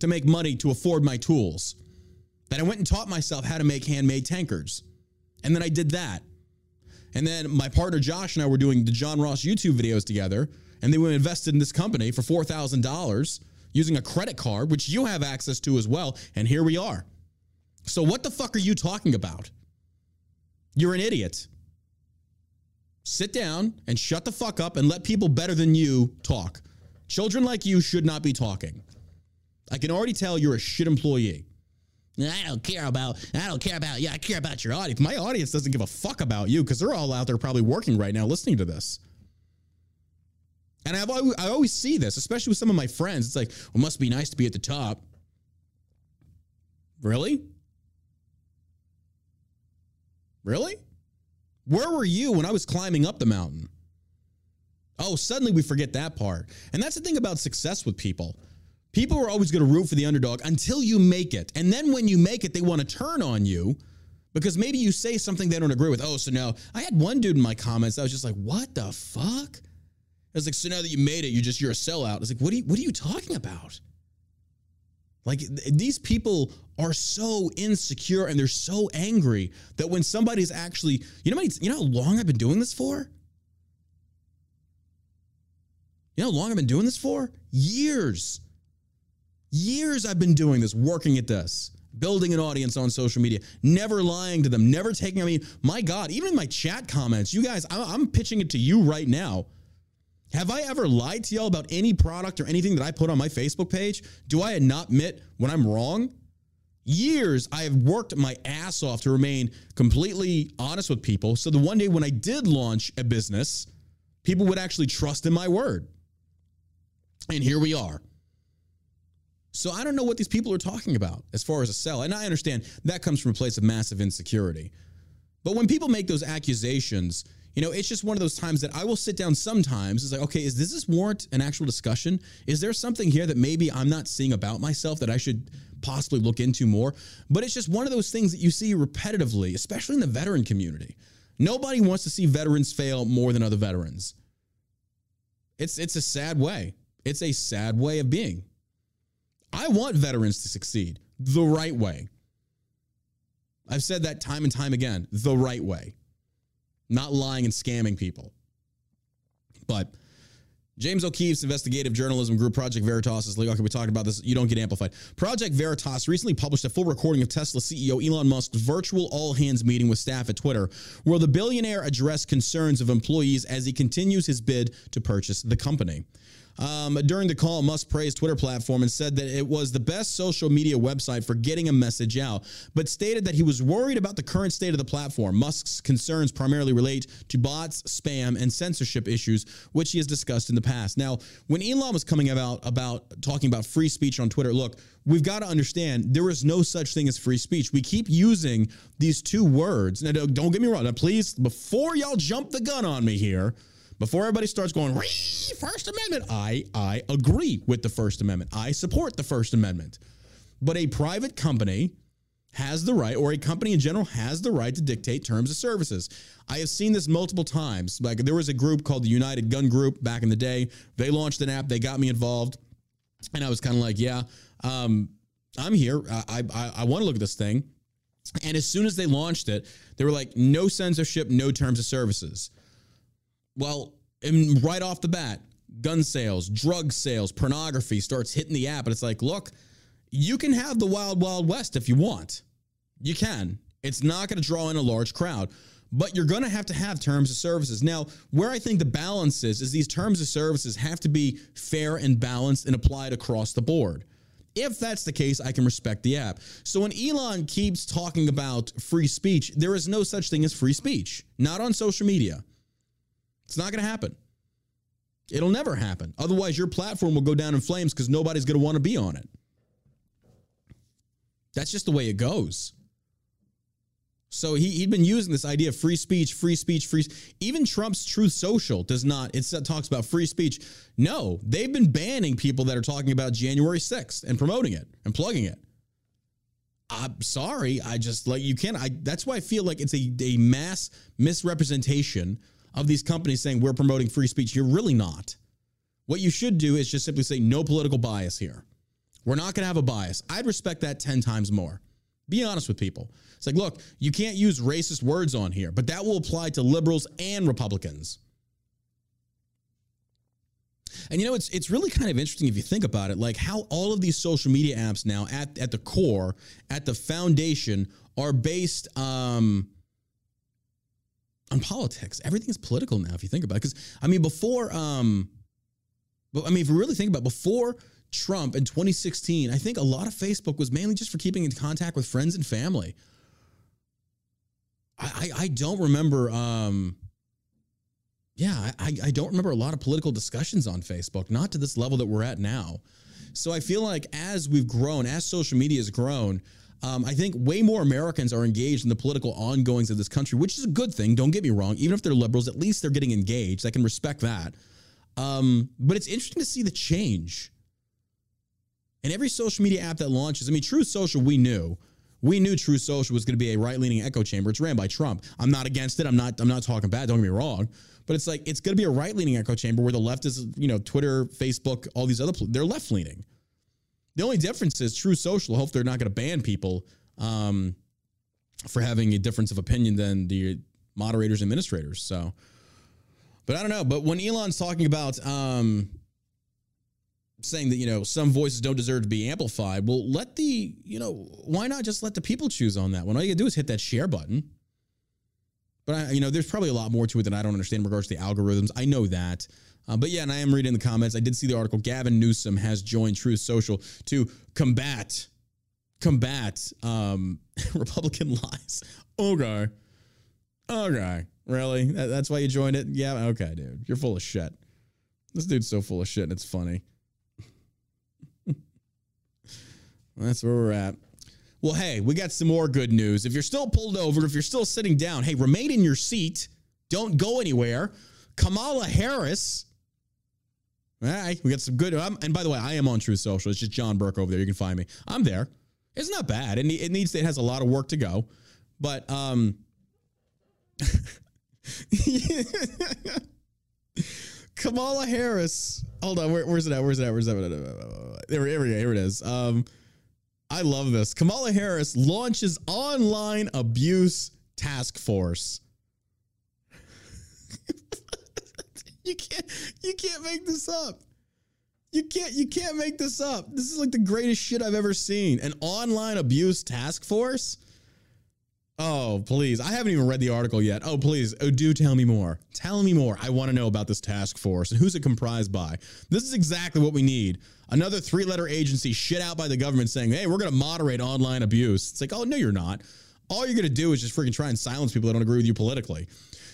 to make money to afford my tools. Then I went and taught myself how to make handmade tankards. And then I did that. And then my partner Josh and I were doing the John Ross YouTube videos together. And then we invested in this company for $4,000 using a credit card, which you have access to as well. And here we are. So, what the fuck are you talking about? You're an idiot. Sit down and shut the fuck up and let people better than you talk. Children like you should not be talking. I can already tell you're a shit employee. I don't care about. I don't care about. Yeah, I care about your audience. My audience doesn't give a fuck about you because they're all out there probably working right now listening to this. And I've always, I always see this, especially with some of my friends. It's like, well, it must be nice to be at the top. Really? Really? Where were you when I was climbing up the mountain? Oh, suddenly we forget that part. And that's the thing about success with people. People are always going to root for the underdog until you make it. And then when you make it, they want to turn on you because maybe you say something they don't agree with. Oh, so now I had one dude in my comments. I was just like, what the fuck? I was like, so now that you made it, you're just, you're a sellout. I was like, what are you, what are you talking about? Like th- these people are so insecure and they're so angry that when somebody's actually, you know, you know how long I've been doing this for? You know how long I've been doing this for? Years. Years I've been doing this, working at this, building an audience on social media, never lying to them, never taking, I mean, my God, even in my chat comments, you guys, I'm pitching it to you right now. Have I ever lied to y'all about any product or anything that I put on my Facebook page? Do I not admit when I'm wrong? Years I have worked my ass off to remain completely honest with people. So the one day when I did launch a business, people would actually trust in my word. And here we are. So I don't know what these people are talking about as far as a sell. And I understand that comes from a place of massive insecurity. But when people make those accusations, you know, it's just one of those times that I will sit down sometimes. It's like, okay, is this, this warrant an actual discussion? Is there something here that maybe I'm not seeing about myself that I should possibly look into more? But it's just one of those things that you see repetitively, especially in the veteran community. Nobody wants to see veterans fail more than other veterans. It's it's a sad way. It's a sad way of being. I want veterans to succeed the right way. I've said that time and time again, the right way. Not lying and scamming people. But James O'Keefe's investigative journalism group, Project Veritas, is like, okay, we talked about this. You don't get amplified. Project Veritas recently published a full recording of Tesla CEO Elon Musk's virtual all hands meeting with staff at Twitter, where the billionaire addressed concerns of employees as he continues his bid to purchase the company. Um, during the call, Musk praised Twitter platform and said that it was the best social media website for getting a message out, but stated that he was worried about the current state of the platform. Musk's concerns primarily relate to bots, spam, and censorship issues, which he has discussed in the past. Now, when Elon was coming about about talking about free speech on Twitter, look, we've got to understand there is no such thing as free speech. We keep using these two words. Now, don't get me wrong. Now, please, before y'all jump the gun on me here, before everybody starts going, "Ree, First Amendment, I, I agree with the First Amendment. I support the First Amendment. But a private company has the right, or a company in general has the right to dictate terms of services. I have seen this multiple times. Like there was a group called the United Gun Group back in the day. They launched an app, they got me involved. And I was kind of like, yeah, um, I'm here. I, I, I want to look at this thing. And as soon as they launched it, they were like, no censorship, no terms of services. Well, and right off the bat, gun sales, drug sales, pornography starts hitting the app. And it's like, look, you can have the wild, wild west if you want. You can. It's not going to draw in a large crowd, but you're going to have to have terms of services. Now, where I think the balance is, is these terms of services have to be fair and balanced and applied across the board. If that's the case, I can respect the app. So when Elon keeps talking about free speech, there is no such thing as free speech, not on social media. It's not going to happen. It'll never happen. Otherwise, your platform will go down in flames because nobody's going to want to be on it. That's just the way it goes. So he, he'd been using this idea of free speech, free speech, free. Even Trump's Truth Social does not. It talks about free speech. No, they've been banning people that are talking about January 6th and promoting it and plugging it. I'm sorry. I just like you can't. I that's why I feel like it's a, a mass misrepresentation of these companies saying we're promoting free speech. You're really not. What you should do is just simply say no political bias here. We're not going to have a bias. I'd respect that 10 times more. Be honest with people. It's like, look, you can't use racist words on here, but that will apply to liberals and Republicans. And you know, it's it's really kind of interesting if you think about it, like how all of these social media apps now at, at the core, at the foundation, are based um, on politics. Everything's political now, if you think about it. Because I mean, before, um, but I mean, if you really think about it, before Trump in 2016, I think a lot of Facebook was mainly just for keeping in contact with friends and family. I I, I don't remember. Um, yeah, I, I don't remember a lot of political discussions on Facebook, not to this level that we're at now. So I feel like as we've grown, as social media has grown, um, I think way more Americans are engaged in the political ongoings of this country, which is a good thing. Don't get me wrong. Even if they're liberals, at least they're getting engaged. I can respect that. Um, but it's interesting to see the change. And every social media app that launches, I mean, Truth Social, we knew. We knew Truth Social was going to be a right-leaning echo chamber. It's ran by Trump. I'm not against it. I'm not. I'm not talking bad. Don't get me wrong. But it's like it's going to be a right-leaning echo chamber where the left is, you know, Twitter, Facebook, all these other. They're left-leaning. The only difference is Truth Social. Hope they're not going to ban people um, for having a difference of opinion than the moderators and administrators. So, but I don't know. But when Elon's talking about um, saying that you know some voices don't deserve to be amplified, well, let the you know why not just let the people choose on that one? All you gotta do is hit that share button. But I, you know, there's probably a lot more to it that I don't understand in regards to the algorithms. I know that. Uh, but yeah, and I am reading the comments. I did see the article. Gavin Newsom has joined Truth Social to combat combat um, Republican lies. Okay, okay, really? That, that's why you joined it? Yeah, okay, dude. You're full of shit. This dude's so full of shit, and it's funny. that's where we're at. Well, hey, we got some more good news. If you're still pulled over, if you're still sitting down, hey, remain in your seat. Don't go anywhere. Kamala Harris all right, we got some good. Um, and by the way, I am on Truth Social. It's just John Burk over there. You can find me. I'm there. It's not bad. It, it needs. It has a lot of work to go, but um, Kamala Harris. Hold on, where, where's it at? Where's it at? Where's it at? There, here we go. Here it is. Um, I love this. Kamala Harris launches online abuse task force. you can't you can't make this up. You can't you can't make this up. This is like the greatest shit I've ever seen. An online abuse task force? Oh, please. I haven't even read the article yet. Oh, please. Oh, do tell me more. Tell me more. I want to know about this task force and who's it comprised by. This is exactly what we need. Another three letter agency shit out by the government saying, hey, we're going to moderate online abuse. It's like, oh, no, you're not. All you're going to do is just freaking try and silence people that don't agree with you politically.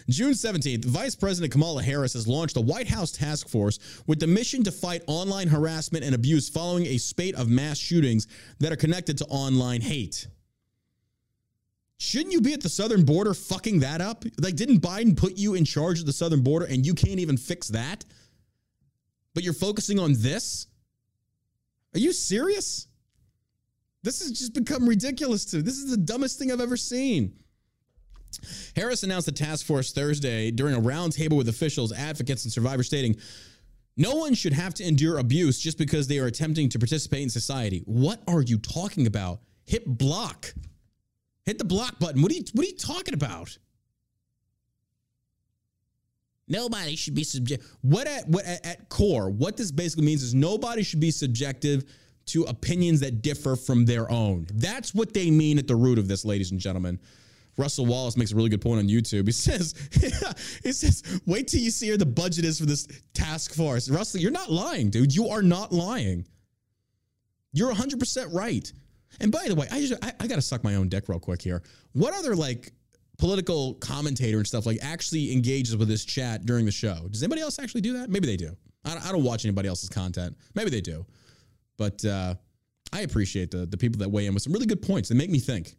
June 17th, Vice President Kamala Harris has launched a White House task force with the mission to fight online harassment and abuse following a spate of mass shootings that are connected to online hate. Shouldn't you be at the southern border fucking that up? Like, didn't Biden put you in charge of the southern border and you can't even fix that? But you're focusing on this? Are you serious? This has just become ridiculous to This is the dumbest thing I've ever seen. Harris announced the task force Thursday during a roundtable with officials, advocates, and survivors, stating, No one should have to endure abuse just because they are attempting to participate in society. What are you talking about? Hit block. Hit the block button. What are you what are you talking about? Nobody should be subject. What at what at, at core, what this basically means is nobody should be subjective to opinions that differ from their own. That's what they mean at the root of this, ladies and gentlemen. Russell Wallace makes a really good point on YouTube. He says, he says, wait till you see where the budget is for this task force. Russell, you're not lying, dude. You are not lying. You're 100% right. And by the way, I just I, I got to suck my own dick real quick here. What other like political commentator and stuff like actually engages with this chat during the show? Does anybody else actually do that? Maybe they do. I, I don't watch anybody else's content. Maybe they do. But uh, I appreciate the the people that weigh in with some really good points. They make me think.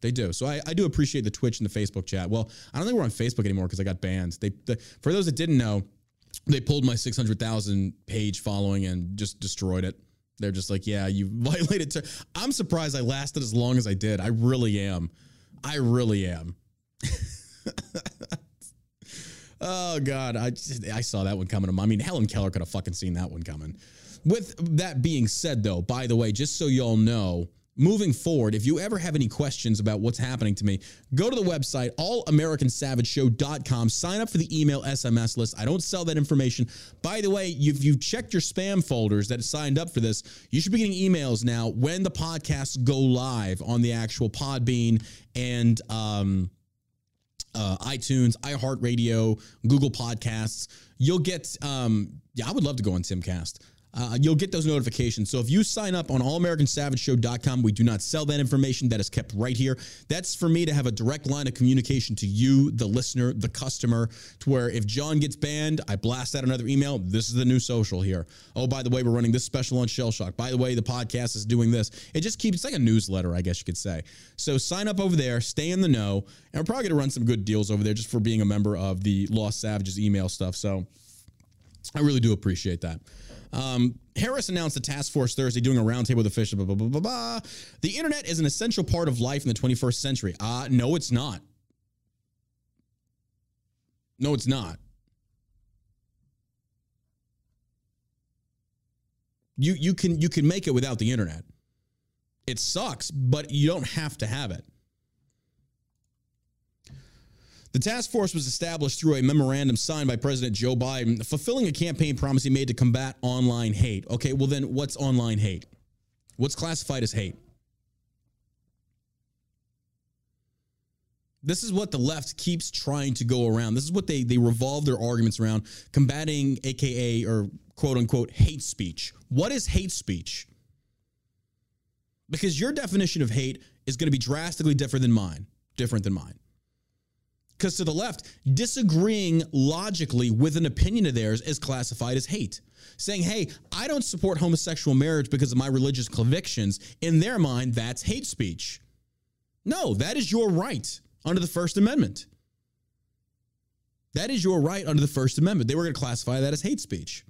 They do. So I, I do appreciate the Twitch and the Facebook chat. Well, I don't think we're on Facebook anymore because I got banned. They, the, for those that didn't know, they pulled my 600,000 page following and just destroyed it. They're just like, yeah, you violated. Ter-. I'm surprised I lasted as long as I did. I really am. I really am. oh God, I just, I saw that one coming. I mean, Helen Keller could have fucking seen that one coming. With that being said, though, by the way, just so y'all know, moving forward, if you ever have any questions about what's happening to me, go to the website, allamericansavageshow.com, sign up for the email SMS list. I don't sell that information. By the way, if you've checked your spam folders that signed up for this, you should be getting emails now when the podcasts go live on the actual Podbean and, um, uh, iTunes, iHeartRadio, Google Podcasts. You'll get, um, yeah, I would love to go on Timcast uh, you'll get those notifications. So if you sign up on allamericansavageshow.com, we do not sell that information. That is kept right here. That's for me to have a direct line of communication to you, the listener, the customer, to where if John gets banned, I blast out another email. This is the new social here. Oh, by the way, we're running this special on Shell Shock. By the way, the podcast is doing this. It just keeps, it's like a newsletter, I guess you could say. So sign up over there, stay in the know, and we're probably going to run some good deals over there just for being a member of the Lost Savages email stuff. So I really do appreciate that. Um, Harris announced the task force Thursday doing a roundtable with officials. Blah, blah, blah, blah, The internet is an essential part of life in the 21st century. Uh, no, it's not. No, it's not. You you can you can make it without the internet. It sucks, but you don't have to have it. The task force was established through a memorandum signed by President Joe Biden, fulfilling a campaign promise he made to combat online hate. Okay, well, then what's online hate? What's classified as hate? This is what the left keeps trying to go around. This is what they, they revolve their arguments around combating, AKA, or quote unquote, hate speech. What is hate speech? Because your definition of hate is going to be drastically different than mine, different than mine. Because to the left, disagreeing logically with an opinion of theirs is classified as hate. Saying, hey, I don't support homosexual marriage because of my religious convictions, in their mind, that's hate speech. No, that is your right under the First Amendment. That is your right under the First Amendment. They were going to classify that as hate speech.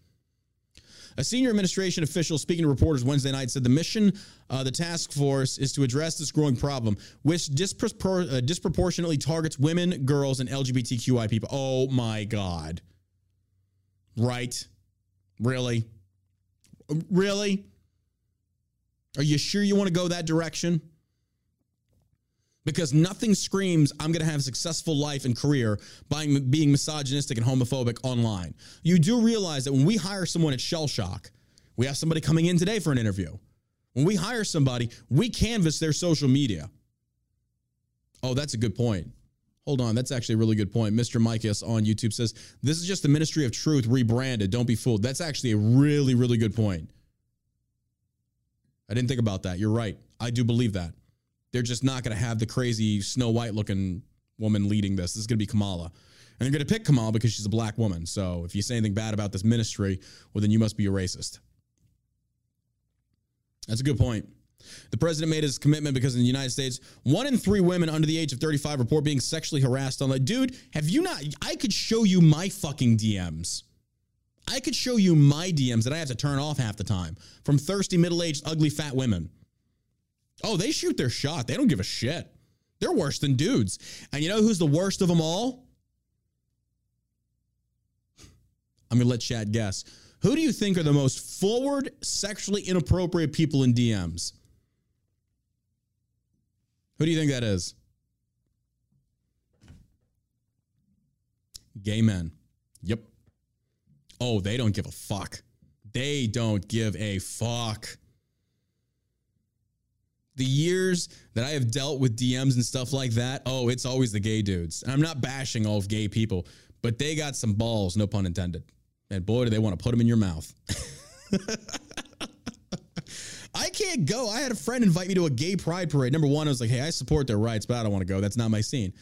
A senior administration official speaking to reporters Wednesday night said the mission, uh, the task force, is to address this growing problem, which uh, disproportionately targets women, girls, and LGBTQI people. Oh my God. Right? Really? Really? Are you sure you want to go that direction? Because nothing screams, I'm going to have a successful life and career by being misogynistic and homophobic online. You do realize that when we hire someone at Shell Shock, we have somebody coming in today for an interview. When we hire somebody, we canvass their social media. Oh, that's a good point. Hold on, that's actually a really good point. Mr. Micus on YouTube says, This is just the Ministry of Truth rebranded. Don't be fooled. That's actually a really, really good point. I didn't think about that. You're right. I do believe that. They're just not going to have the crazy Snow White looking woman leading this. This is going to be Kamala. And they're going to pick Kamala because she's a black woman. So if you say anything bad about this ministry, well, then you must be a racist. That's a good point. The president made his commitment because in the United States, one in three women under the age of 35 report being sexually harassed I'm online. Dude, have you not? I could show you my fucking DMs. I could show you my DMs that I have to turn off half the time from thirsty, middle aged, ugly, fat women. Oh, they shoot their shot. They don't give a shit. They're worse than dudes. And you know who's the worst of them all? I'm going to let Chad guess. Who do you think are the most forward, sexually inappropriate people in DMs? Who do you think that is? Gay men. Yep. Oh, they don't give a fuck. They don't give a fuck. The years that I have dealt with DMs and stuff like that, oh, it's always the gay dudes. And I'm not bashing all of gay people, but they got some balls, no pun intended. And boy, do they want to put them in your mouth. I can't go. I had a friend invite me to a gay pride parade. Number one, I was like, hey, I support their rights, but I don't want to go. That's not my scene.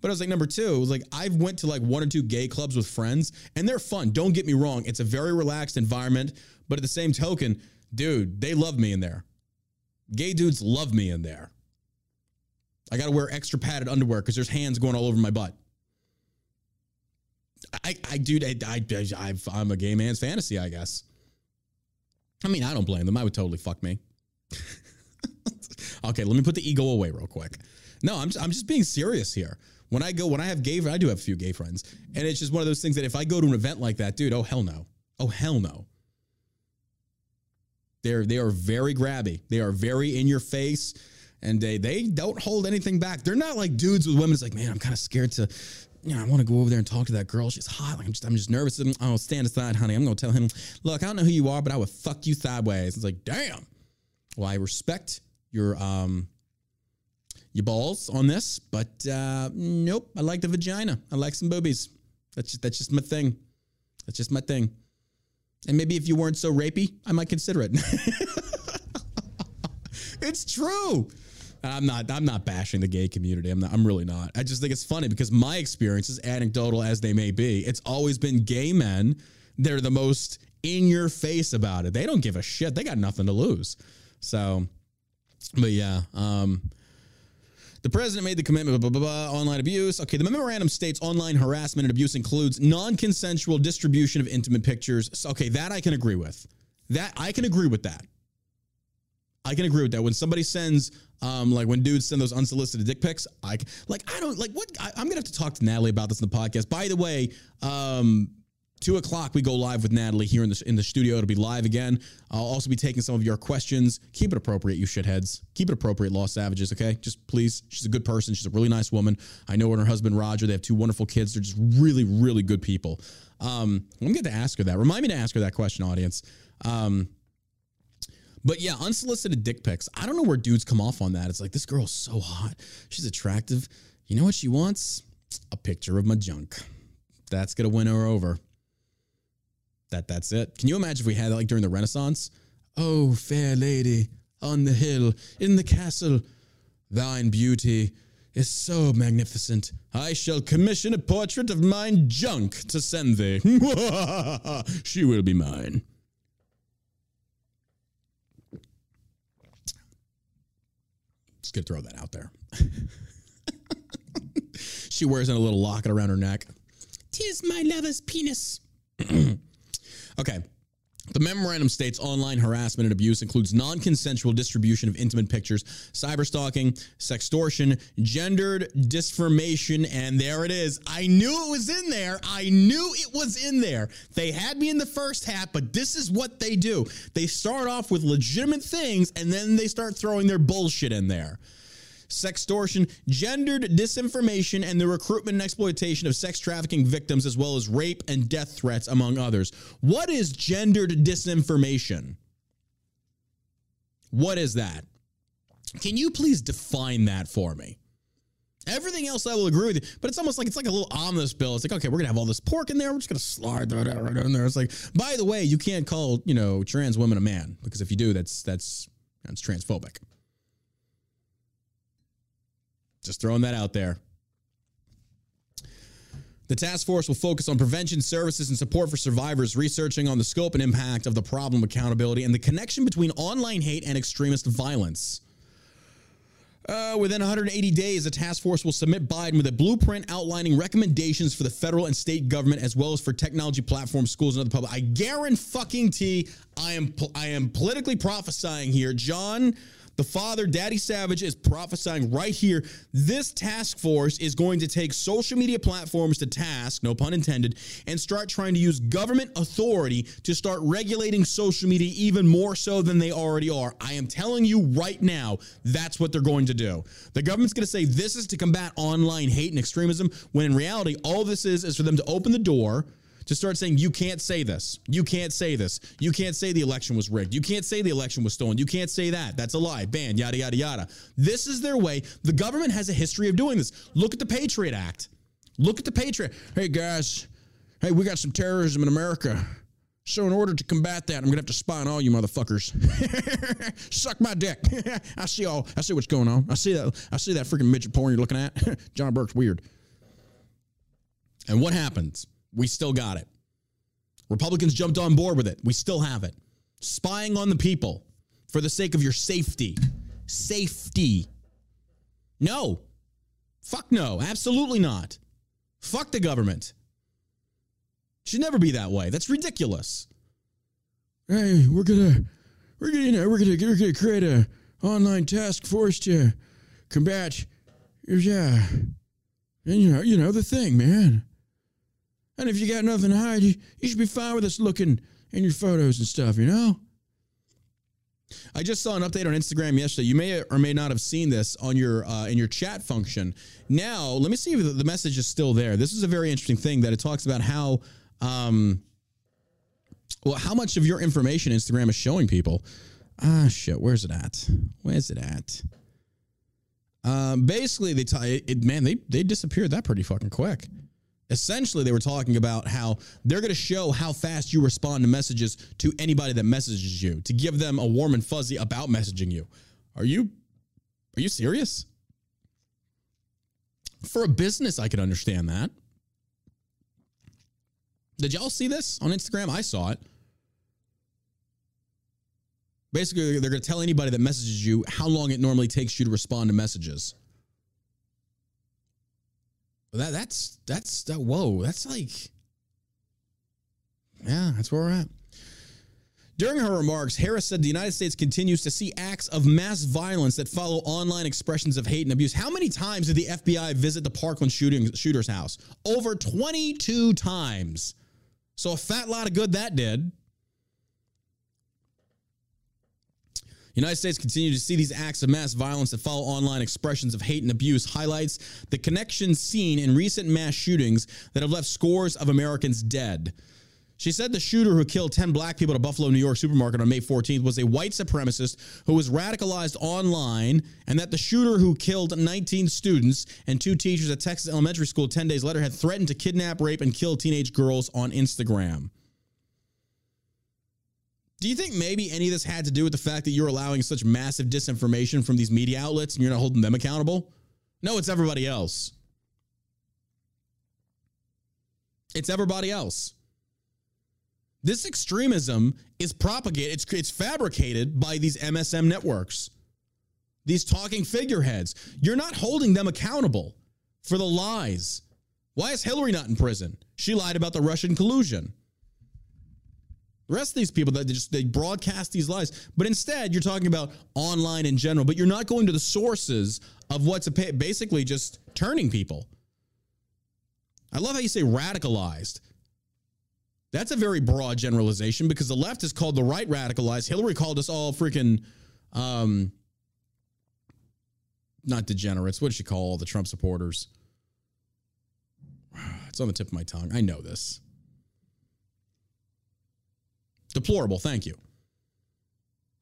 But I was like, number two, it was like I've went to like one or two gay clubs with friends, and they're fun. Don't get me wrong. It's a very relaxed environment, but at the same token, dude, they love me in there. Gay dudes love me in there. I got to wear extra padded underwear because there's hands going all over my butt. I, I, dude, I, I, I, I'm a gay man's fantasy, I guess. I mean, I don't blame them. I would totally fuck me. okay, let me put the ego away real quick. No, I'm just, I'm just being serious here. When I go, when I have gay, I do have a few gay friends, and it's just one of those things that if I go to an event like that, dude, oh hell no, oh hell no. They're they are very grabby. They are very in your face, and they they don't hold anything back. They're not like dudes with women. It's like, man, I'm kind of scared to you know, I want to go over there and talk to that girl. She's hot. Like, I'm just, I'm just nervous. Oh, stand aside, honey. I'm to tell him, look, I don't know who you are, but I would fuck you sideways. It's like, damn. Well, I respect your, um, your balls on this, but uh, nope. I like the vagina. I like some boobies. That's just, that's just my thing. That's just my thing. And maybe if you weren't so rapey, I might consider it. it's true. I'm not. I'm not bashing the gay community. I'm not. I'm really not. I just think it's funny because my experiences, anecdotal as they may be, it's always been gay men. They're the most in your face about it. They don't give a shit. They got nothing to lose. So, but yeah. Um, the president made the commitment. Blah, blah, blah, blah, online abuse. Okay, the memorandum states online harassment and abuse includes non-consensual distribution of intimate pictures. So, okay, that I can agree with. That I can agree with that. I can agree with that. When somebody sends, um, like when dudes send those unsolicited dick pics, I like I don't like what I, am gonna have to talk to Natalie about this in the podcast. By the way, um, two o'clock we go live with Natalie here in the in the studio. It'll be live again. I'll also be taking some of your questions. Keep it appropriate, you shitheads. Keep it appropriate, Lost Savages. Okay, just please. She's a good person. She's a really nice woman. I know her and her husband Roger. They have two wonderful kids. They're just really, really good people. Um, I'm gonna get to ask her that. Remind me to ask her that question, audience. Um, but yeah, unsolicited dick pics. I don't know where dudes come off on that. It's like this girl's so hot. She's attractive. You know what she wants? A picture of my junk. That's gonna win her over. That that's it. Can you imagine if we had that like during the Renaissance? Oh, fair lady, on the hill, in the castle, thine beauty is so magnificent. I shall commission a portrait of mine junk to send thee. she will be mine. Just gonna throw that out there. she wears in a little locket around her neck. Tis my lover's penis. okay. The memorandum states online harassment and abuse includes non consensual distribution of intimate pictures, cyberstalking, sextortion, gendered disformation, and there it is. I knew it was in there. I knew it was in there. They had me in the first half, but this is what they do. They start off with legitimate things and then they start throwing their bullshit in there sextortion, gendered disinformation, and the recruitment and exploitation of sex trafficking victims, as well as rape and death threats, among others. What is gendered disinformation? What is that? Can you please define that for me? Everything else I will agree with you, but it's almost like it's like a little omnibus bill. It's like, okay, we're gonna have all this pork in there. We're just gonna slide that right in there. It's like, by the way, you can't call you know trans women a man because if you do, that's that's that's transphobic. Just throwing that out there. The task force will focus on prevention services and support for survivors, researching on the scope and impact of the problem, accountability, and the connection between online hate and extremist violence. Uh, within 180 days, the task force will submit Biden with a blueprint outlining recommendations for the federal and state government, as well as for technology platforms, schools, and other public. I guarantee I am I am politically prophesying here, John. The father, Daddy Savage, is prophesying right here. This task force is going to take social media platforms to task, no pun intended, and start trying to use government authority to start regulating social media even more so than they already are. I am telling you right now, that's what they're going to do. The government's going to say this is to combat online hate and extremism, when in reality, all this is is for them to open the door to start saying, you can't say this. You can't say this. You can't say the election was rigged. You can't say the election was stolen. You can't say that. That's a lie. Ban, yada, yada, yada. This is their way. The government has a history of doing this. Look at the Patriot Act. Look at the Patriot. Hey, guys. Hey, we got some terrorism in America. So in order to combat that, I'm gonna have to spy on all you motherfuckers. Suck my dick. I see all. I see what's going on. I see that. I see that freaking midget porn you're looking at. John Burk's weird. And what happens? We still got it. Republicans jumped on board with it. We still have it. Spying on the people for the sake of your safety. Safety. No. Fuck no. Absolutely not. Fuck the government. Should never be that way. That's ridiculous. Hey, we're gonna, we're gonna, we're gonna, we're gonna create a online task force to combat, yeah, and you know, you know the thing, man. And if you got nothing to hide, you, you should be fine with us looking in your photos and stuff, you know? I just saw an update on Instagram yesterday. You may or may not have seen this on your uh, in your chat function. Now, let me see if the message is still there. This is a very interesting thing that it talks about how um, well how much of your information Instagram is showing people. Ah, shit. Where's it at? Where's it at? Um, basically, they t- it, man they they disappeared that pretty fucking quick essentially they were talking about how they're going to show how fast you respond to messages to anybody that messages you to give them a warm and fuzzy about messaging you. Are you are you serious? For a business i could understand that. Did y'all see this on instagram? I saw it. Basically they're going to tell anybody that messages you how long it normally takes you to respond to messages that that's that's that. Whoa, that's like, yeah, that's where we're at. During her remarks, Harris said the United States continues to see acts of mass violence that follow online expressions of hate and abuse. How many times did the FBI visit the Parkland shooting, shooter's house? Over 22 times. So a fat lot of good that did. United States continue to see these acts of mass violence that follow online expressions of hate and abuse highlights the connections seen in recent mass shootings that have left scores of Americans dead. She said the shooter who killed 10 black people at a Buffalo, New York supermarket on May 14th was a white supremacist who was radicalized online, and that the shooter who killed 19 students and two teachers at Texas elementary school 10 days later had threatened to kidnap, rape, and kill teenage girls on Instagram. Do you think maybe any of this had to do with the fact that you're allowing such massive disinformation from these media outlets and you're not holding them accountable? No, it's everybody else. It's everybody else. This extremism is propagated, it's, it's fabricated by these MSM networks, these talking figureheads. You're not holding them accountable for the lies. Why is Hillary not in prison? She lied about the Russian collusion. The rest of these people that just they broadcast these lies, but instead you're talking about online in general. But you're not going to the sources of what's basically just turning people. I love how you say radicalized. That's a very broad generalization because the left is called the right radicalized. Hillary called us all freaking, um, not degenerates. What did she call all the Trump supporters? It's on the tip of my tongue. I know this. Deplorable. Thank you.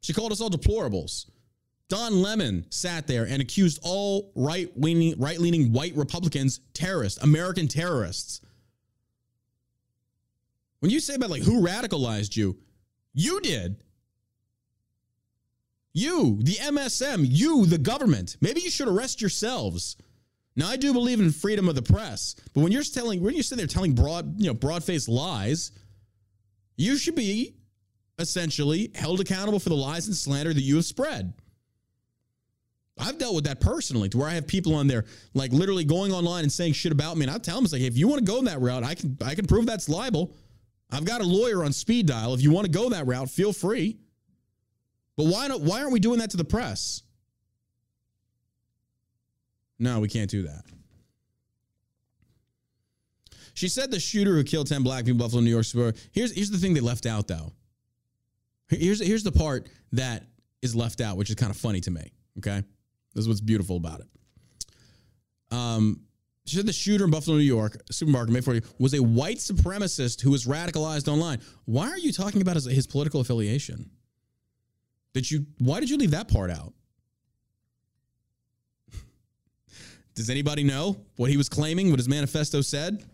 She called us all deplorables. Don Lemon sat there and accused all right leaning, right leaning white Republicans terrorists, American terrorists. When you say about like who radicalized you, you did. You, the MSM, you, the government. Maybe you should arrest yourselves. Now I do believe in freedom of the press, but when you're telling, when you're sitting there telling broad, you know, broad-faced lies, you should be essentially held accountable for the lies and slander that you have spread. I've dealt with that personally to where I have people on there like literally going online and saying shit about me. And I tell them, it's like, if you want to go that route, I can I can prove that's libel. I've got a lawyer on speed dial. If you want to go that route, feel free. But why not why aren't we doing that to the press? No, we can't do that. She said the shooter who killed 10 black people in Buffalo, New York. Here's, here's the thing they left out, though. Here's, here's the part that is left out, which is kind of funny to me. Okay. This is what's beautiful about it. Um, she said the shooter in Buffalo, New York, supermarket, May 40, was a white supremacist who was radicalized online. Why are you talking about his, his political affiliation? Did you? Why did you leave that part out? Does anybody know what he was claiming? What his manifesto said?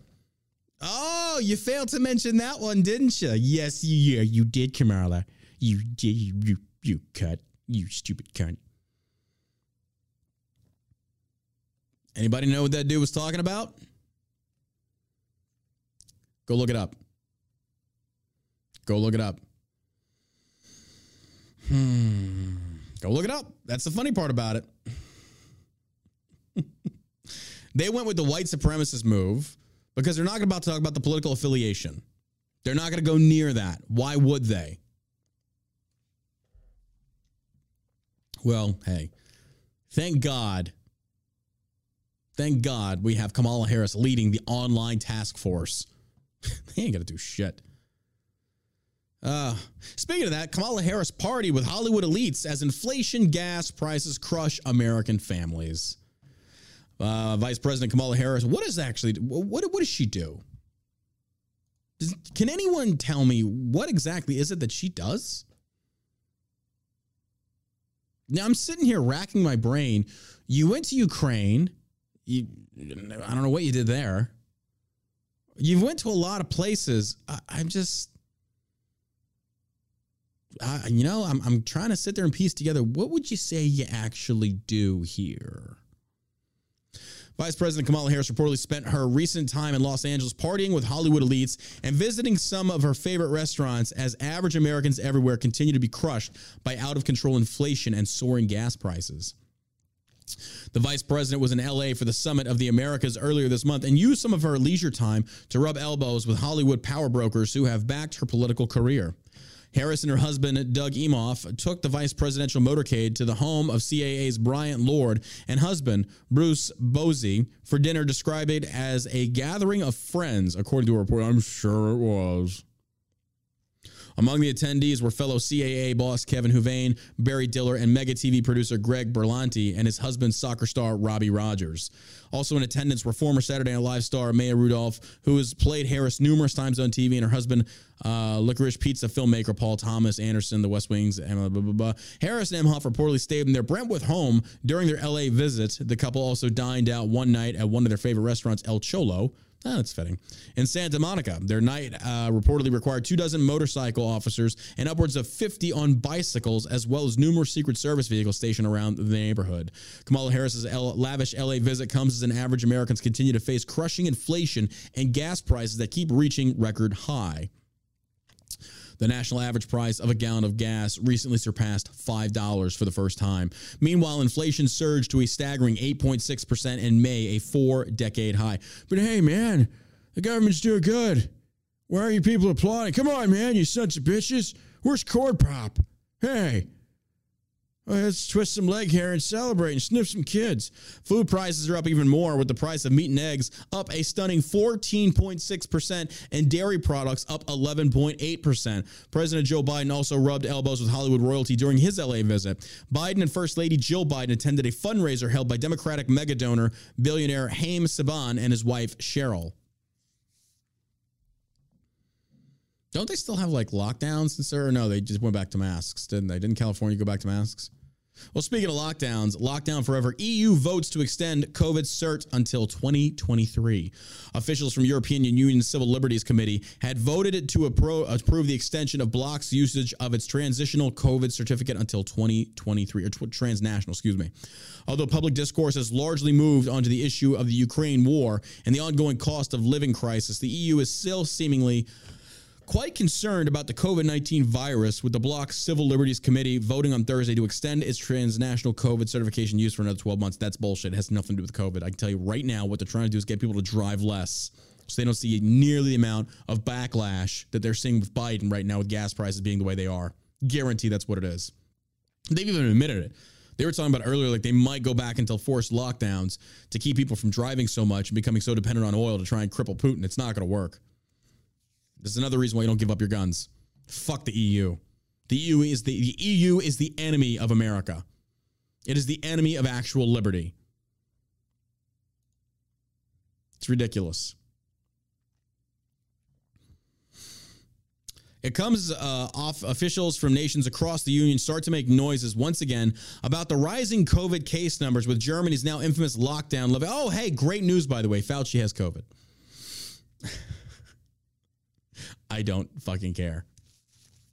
Oh, you failed to mention that one, didn't you? Yes, yeah, you did, Kamala. You. You you, you cut. You stupid cunt. Anybody know what that dude was talking about? Go look it up. Go look it up. Hmm. Go look it up. That's the funny part about it. they went with the white supremacist move because they're not about to talk about the political affiliation. They're not going to go near that. Why would they? Well, hey, thank God Thank God we have Kamala Harris leading the online task force. they ain't going to do shit. Uh, speaking of that, Kamala Harris party with Hollywood elites as inflation gas prices crush American families. Uh, Vice President Kamala Harris, what is actually what what does she do? Does, can anyone tell me what exactly is it that she does? Now I'm sitting here racking my brain. You went to Ukraine you, I don't know what you did there. You went to a lot of places. I, am just, I, you know, I'm, I'm trying to sit there and piece together. What would you say you actually do here? Vice President Kamala Harris reportedly spent her recent time in Los Angeles partying with Hollywood elites and visiting some of her favorite restaurants as average Americans everywhere continue to be crushed by out of control inflation and soaring gas prices. The vice president was in LA for the Summit of the Americas earlier this month and used some of her leisure time to rub elbows with Hollywood power brokers who have backed her political career. Harris and her husband, Doug Emhoff, took the vice presidential motorcade to the home of CAA's Bryan Lourd and husband, Bruce Bozzi, for dinner described as a gathering of friends, according to a report. I'm sure it was. Among the attendees were fellow CAA boss Kevin Huvane, Barry Diller, and Mega TV producer Greg Berlanti and his husband, soccer star Robbie Rogers. Also in attendance were former Saturday Night Live star Maya Rudolph, who has played Harris numerous times on TV, and her husband, uh, Licorice Pizza filmmaker Paul Thomas Anderson, The West Wings, and blah, blah, blah, blah. Harris and Emhoff reportedly stayed in their Brentwood home during their LA visit. The couple also dined out one night at one of their favorite restaurants, El Cholo, Oh, that's fitting. In Santa Monica, their night uh, reportedly required two dozen motorcycle officers and upwards of 50 on bicycles, as well as numerous Secret Service vehicles stationed around the neighborhood. Kamala Harris's L- lavish LA visit comes as an average Americans continue to face crushing inflation and gas prices that keep reaching record high. The national average price of a gallon of gas recently surpassed $5 for the first time. Meanwhile, inflation surged to a staggering 8.6% in May, a four decade high. But hey, man, the government's doing good. Why are you people applauding? Come on, man, you sons of bitches. Where's Corn Pop? Hey. Let's twist some leg hair and celebrate and sniff some kids. Food prices are up even more, with the price of meat and eggs up a stunning 14.6% and dairy products up 11.8%. President Joe Biden also rubbed elbows with Hollywood royalty during his LA visit. Biden and First Lady Jill Biden attended a fundraiser held by Democratic mega donor billionaire Haim Saban and his wife Cheryl. Don't they still have like lockdowns sir? Or no, they just went back to masks, didn't they? Didn't California go back to masks? Well, speaking of lockdowns, lockdown forever. EU votes to extend COVID cert until 2023. Officials from European Union Civil Liberties Committee had voted to appro- approve the extension of Bloc's usage of its transitional COVID certificate until 2023 or transnational, excuse me. Although public discourse has largely moved onto the issue of the Ukraine war and the ongoing cost of living crisis, the EU is still seemingly quite concerned about the COVID 19 virus, with the Bloc Civil Liberties Committee voting on Thursday to extend its transnational COVID certification use for another 12 months. That's bullshit. It has nothing to do with COVID. I can tell you right now what they're trying to do is get people to drive less so they don't see nearly the amount of backlash that they're seeing with Biden right now with gas prices being the way they are. Guarantee that's what it is. They've even admitted it. They were talking about earlier, like they might go back until forced lockdowns to keep people from driving so much and becoming so dependent on oil to try and cripple Putin. It's not going to work. This is another reason why you don't give up your guns. Fuck the EU. The EU is the, the EU is the enemy of America. It is the enemy of actual liberty. It's ridiculous. It comes uh, off officials from nations across the union start to make noises once again about the rising COVID case numbers with Germany's now infamous lockdown. Oh, hey, great news, by the way. Fauci has COVID. I don't fucking care.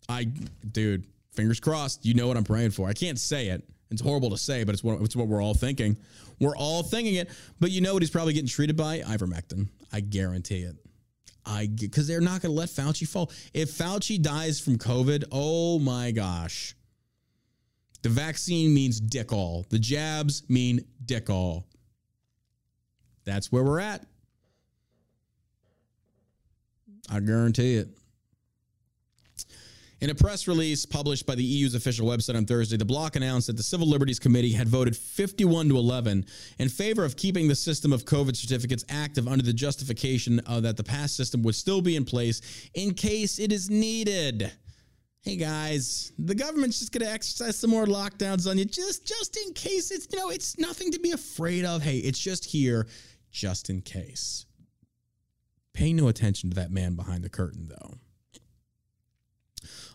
I, dude, fingers crossed. You know what I'm praying for. I can't say it. It's horrible to say, but it's what, it's what we're all thinking. We're all thinking it. But you know what he's probably getting treated by? Ivermectin. I guarantee it. I because they're not going to let Fauci fall. If Fauci dies from COVID, oh my gosh. The vaccine means dick all. The jabs mean dick all. That's where we're at. I guarantee it. In a press release published by the EU's official website on Thursday, the bloc announced that the Civil Liberties Committee had voted 51 to 11 in favor of keeping the system of COVID certificates active under the justification uh, that the past system would still be in place in case it is needed. Hey guys, the government's just going to exercise some more lockdowns on you just just in case it's you know, it's nothing to be afraid of. Hey, it's just here just in case. Pay no attention to that man behind the curtain though.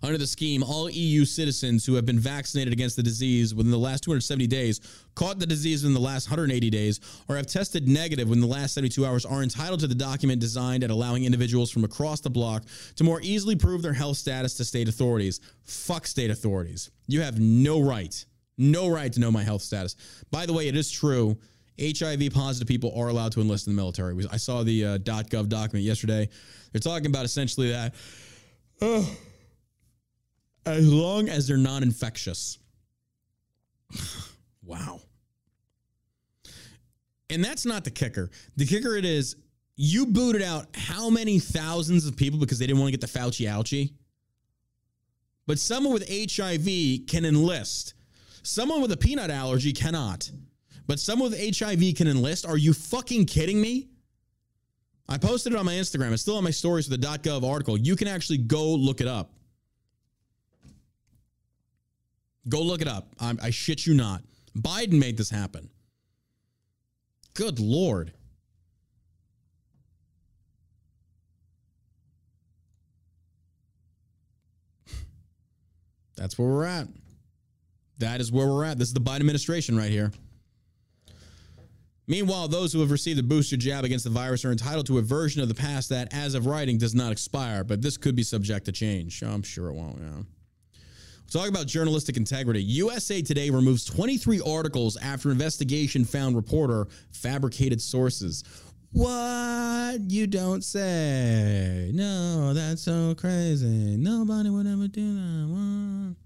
Under the scheme, all EU citizens who have been vaccinated against the disease within the last 270 days, caught the disease in the last 180 days, or have tested negative within the last 72 hours are entitled to the document designed at allowing individuals from across the bloc to more easily prove their health status to state authorities. Fuck state authorities. You have no right, no right to know my health status. By the way, it is true. HIV positive people are allowed to enlist in the military. I saw the uh, .gov document yesterday. They're talking about essentially that. Uh, as long as they're non infectious. wow. And that's not the kicker. The kicker it is you booted out how many thousands of people because they didn't want to get the Fauci ouchie? But someone with HIV can enlist. Someone with a peanut allergy cannot. But someone with HIV can enlist? Are you fucking kidding me? I posted it on my Instagram. It's still on my stories with the .gov article. You can actually go look it up. Go look it up. I, I shit you not. Biden made this happen. Good Lord. That's where we're at. That is where we're at. This is the Biden administration right here. Meanwhile, those who have received a booster jab against the virus are entitled to a version of the pass that, as of writing, does not expire, but this could be subject to change. I'm sure it won't, yeah. Talk about journalistic integrity. USA Today removes 23 articles after investigation found reporter fabricated sources. What you don't say? No, that's so crazy. Nobody would ever do that.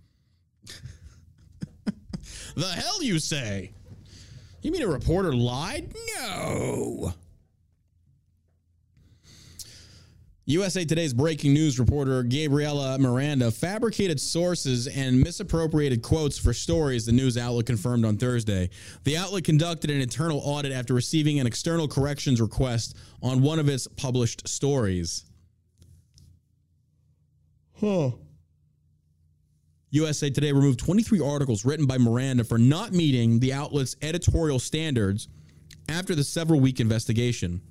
The hell you say? You mean a reporter lied? No. USA Today's breaking news reporter Gabriela Miranda fabricated sources and misappropriated quotes for stories, the news outlet confirmed on Thursday. The outlet conducted an internal audit after receiving an external corrections request on one of its published stories. Huh. USA Today removed 23 articles written by Miranda for not meeting the outlet's editorial standards after the several week investigation.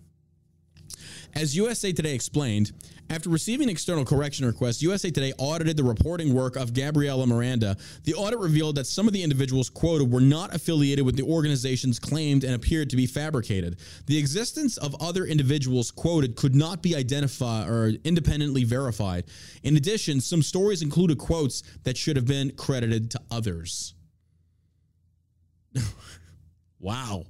As USA Today explained, after receiving external correction requests, USA Today audited the reporting work of Gabriela Miranda. The audit revealed that some of the individuals quoted were not affiliated with the organizations claimed and appeared to be fabricated. The existence of other individuals quoted could not be identified or independently verified. In addition, some stories included quotes that should have been credited to others. wow.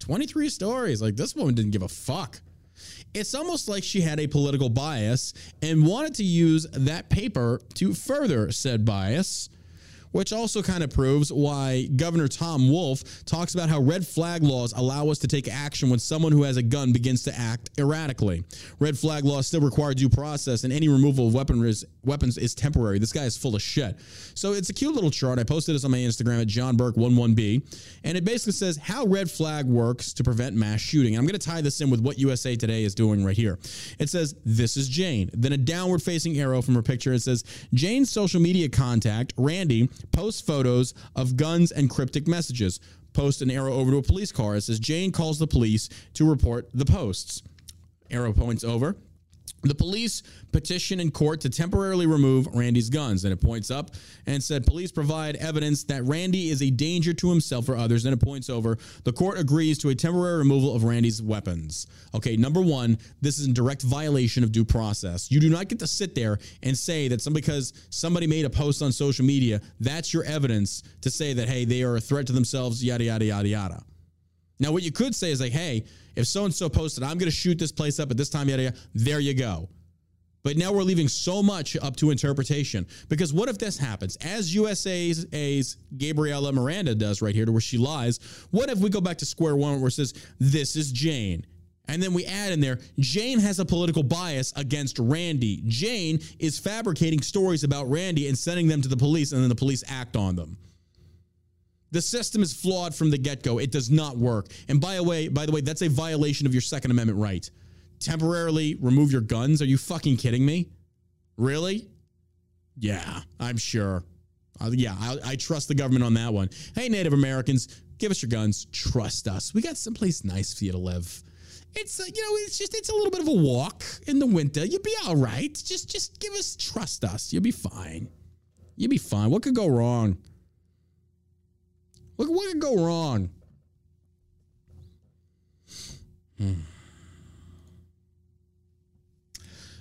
23 stories. Like this woman didn't give a fuck. It's almost like she had a political bias and wanted to use that paper to further said bias which also kind of proves why Governor Tom Wolf talks about how red flag laws allow us to take action when someone who has a gun begins to act erratically. Red flag laws still require due process, and any removal of weapons weapons is temporary. This guy is full of shit. So it's a cute little chart. I posted this on my Instagram at John Burk11B, and it basically says how red flag works to prevent mass shooting. And I'm going to tie this in with what USA Today is doing right here. It says, This is Jane. Then a downward facing arrow from her picture. It says, Jane's social media contact, Randy, posts photos of guns and cryptic messages. Post an arrow over to a police car. It says Jane calls the police to report the posts. Arrow points over. The police petition in court to temporarily remove Randy's guns. And it points up and said police provide evidence that Randy is a danger to himself or others. Then it points over. The court agrees to a temporary removal of Randy's weapons. Okay, number one, this is in direct violation of due process. You do not get to sit there and say that some because somebody made a post on social media, that's your evidence to say that hey, they are a threat to themselves, yada yada yada yada. Now, what you could say is like, hey, if so and so posted, I'm going to shoot this place up at this time, yada, yada, there you go. But now we're leaving so much up to interpretation. Because what if this happens? As USA's A's Gabriela Miranda does right here, to where she lies, what if we go back to square one where it says, this is Jane? And then we add in there, Jane has a political bias against Randy. Jane is fabricating stories about Randy and sending them to the police, and then the police act on them. The system is flawed from the get-go. It does not work. And by the way, by the way, that's a violation of your Second Amendment right. Temporarily remove your guns? Are you fucking kidding me? Really? Yeah, I'm sure. Uh, yeah, I, I trust the government on that one. Hey, Native Americans, give us your guns. Trust us. We got someplace nice for you to live. It's uh, you know, it's just it's a little bit of a walk in the winter. You'll be all right. Just just give us trust us. You'll be fine. You'll be fine. What could go wrong? What, what could go wrong? Hmm.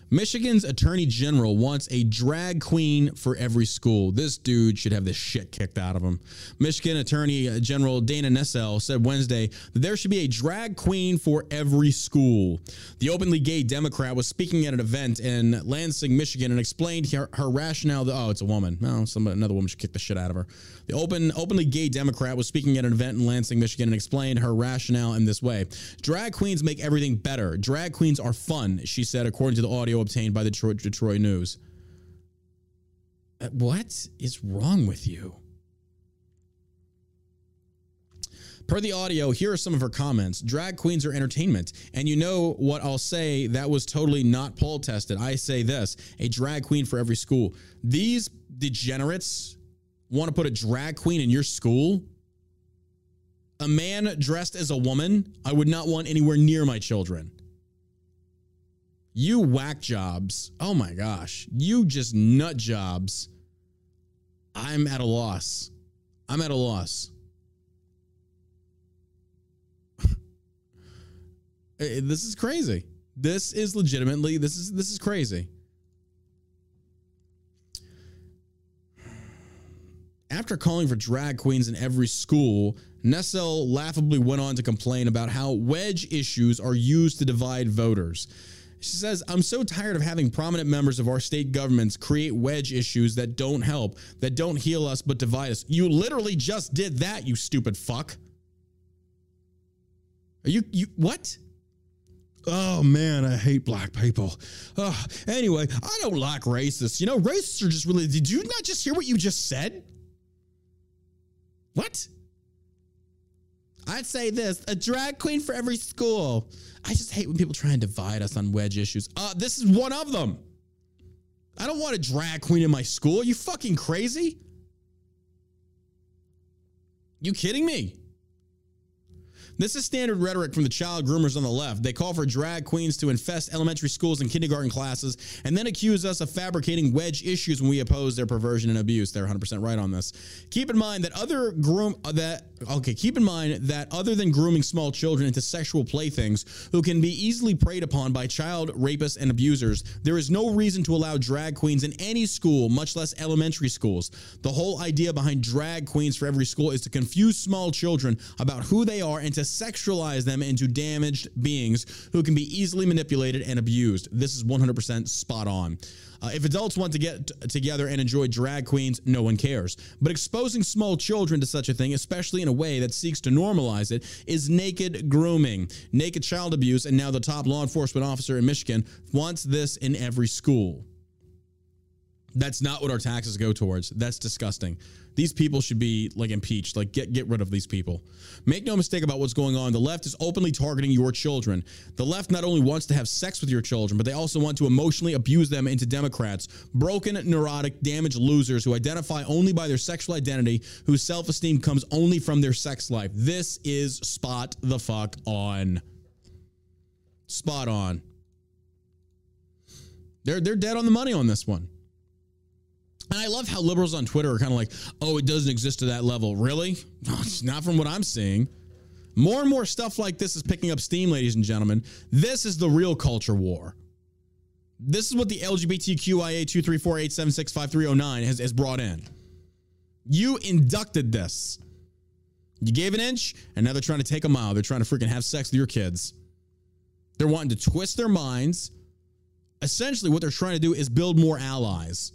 Michigan's attorney general wants a drag queen for every school. This dude should have the shit kicked out of him. Michigan Attorney General Dana Nessel said Wednesday that there should be a drag queen for every school. The openly gay Democrat was speaking at an event in Lansing, Michigan, and explained her, her rationale. That, oh, it's a woman. No, somebody, another woman should kick the shit out of her. The open, openly gay Democrat was speaking at an event in Lansing, Michigan, and explained her rationale in this way: Drag queens make everything better. Drag queens are fun, she said, according to the audio obtained by the Detroit, Detroit News. Uh, What is wrong with you? Per the audio, here are some of her comments. Drag queens are entertainment. And you know what I'll say that was totally not poll tested. I say this a drag queen for every school. These degenerates want to put a drag queen in your school? A man dressed as a woman, I would not want anywhere near my children. You whack jobs. Oh my gosh. You just nut jobs. I'm at a loss. I'm at a loss. This is crazy. This is legitimately this is this is crazy. After calling for drag queens in every school, Nessel laughably went on to complain about how wedge issues are used to divide voters. She says, I'm so tired of having prominent members of our state governments create wedge issues that don't help, that don't heal us, but divide us. You literally just did that, you stupid fuck. Are you, you, what? Oh man, I hate black people. Anyway, I don't like racists. You know, racists are just really. Did you not just hear what you just said? What? I'd say this a drag queen for every school. I just hate when people try and divide us on wedge issues. Uh, this is one of them. I don't want a drag queen in my school. Are you fucking crazy? You kidding me? This is standard rhetoric from the child groomers on the left. They call for drag queens to infest elementary schools and kindergarten classes and then accuse us of fabricating wedge issues when we oppose their perversion and abuse. They're 100% right on this. Keep in mind that other groom that okay, keep in mind that other than grooming small children into sexual playthings who can be easily preyed upon by child rapists and abusers, there is no reason to allow drag queens in any school, much less elementary schools. The whole idea behind drag queens for every school is to confuse small children about who they are and to sexualize them into damaged beings who can be easily manipulated and abused. This is 100% spot on. Uh, if adults want to get t- together and enjoy drag queens, no one cares. But exposing small children to such a thing, especially in a way that seeks to normalize it, is naked grooming, naked child abuse, and now the top law enforcement officer in Michigan wants this in every school. That's not what our taxes go towards. That's disgusting. These people should be like impeached. Like get get rid of these people. Make no mistake about what's going on. The left is openly targeting your children. The left not only wants to have sex with your children, but they also want to emotionally abuse them into Democrats, broken, neurotic, damaged losers who identify only by their sexual identity, whose self-esteem comes only from their sex life. This is spot the fuck on. Spot on. They're they're dead on the money on this one. And I love how liberals on Twitter are kind of like, oh, it doesn't exist to that level. Really? It's not from what I'm seeing. More and more stuff like this is picking up steam, ladies and gentlemen. This is the real culture war. This is what the LGBTQIA 234-876-5309 has, has brought in. You inducted this. You gave an inch, and now they're trying to take a mile. They're trying to freaking have sex with your kids. They're wanting to twist their minds. Essentially, what they're trying to do is build more allies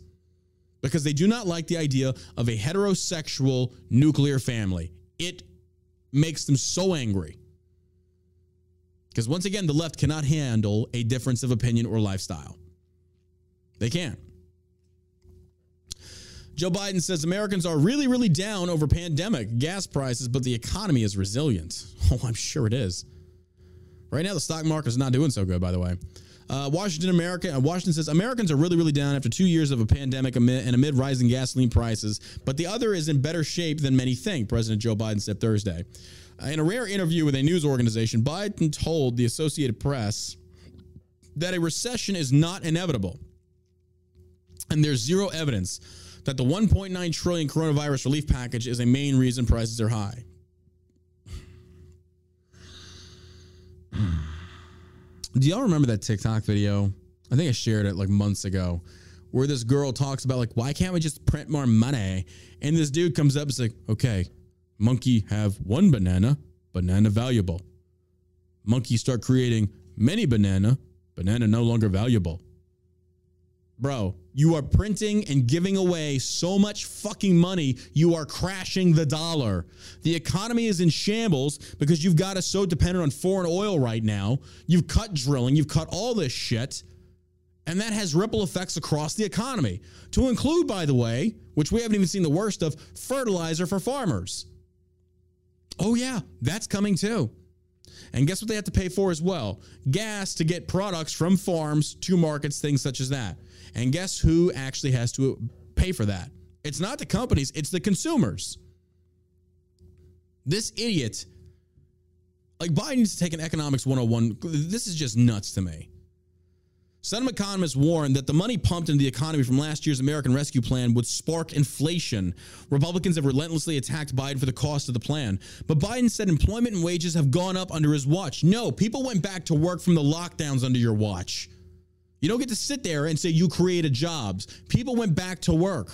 because they do not like the idea of a heterosexual nuclear family. It makes them so angry. Because once again, the left cannot handle a difference of opinion or lifestyle. They can't. Joe Biden says Americans are really, really down over pandemic gas prices, but the economy is resilient. Oh, I'm sure it is. Right now, the stock market is not doing so good, by the way. Uh, Washington, America. Uh, Washington says Americans are really, really down after two years of a pandemic amid, and amid rising gasoline prices. But the other is in better shape than many think. President Joe Biden said Thursday. Uh, in a rare interview with a news organization, Biden told the Associated Press that a recession is not inevitable, and there's zero evidence that the 1.9 trillion coronavirus relief package is a main reason prices are high. Do y'all remember that TikTok video? I think I shared it like months ago, where this girl talks about like, why can't we just print more money? And this dude comes up and is like, okay, monkey have one banana, banana valuable. Monkey start creating many banana, banana no longer valuable. Bro, you are printing and giving away so much fucking money, you are crashing the dollar. The economy is in shambles because you've got us so dependent on foreign oil right now. You've cut drilling, you've cut all this shit, and that has ripple effects across the economy. To include, by the way, which we haven't even seen the worst of, fertilizer for farmers. Oh, yeah, that's coming too. And guess what they have to pay for as well? Gas to get products from farms to markets, things such as that. And guess who actually has to pay for that? It's not the companies, it's the consumers. This idiot, like Biden needs to take an economics 101. This is just nuts to me. Some economists warned that the money pumped into the economy from last year's American Rescue Plan would spark inflation. Republicans have relentlessly attacked Biden for the cost of the plan. But Biden said employment and wages have gone up under his watch. No, people went back to work from the lockdowns under your watch. You don't get to sit there and say you created jobs. People went back to work.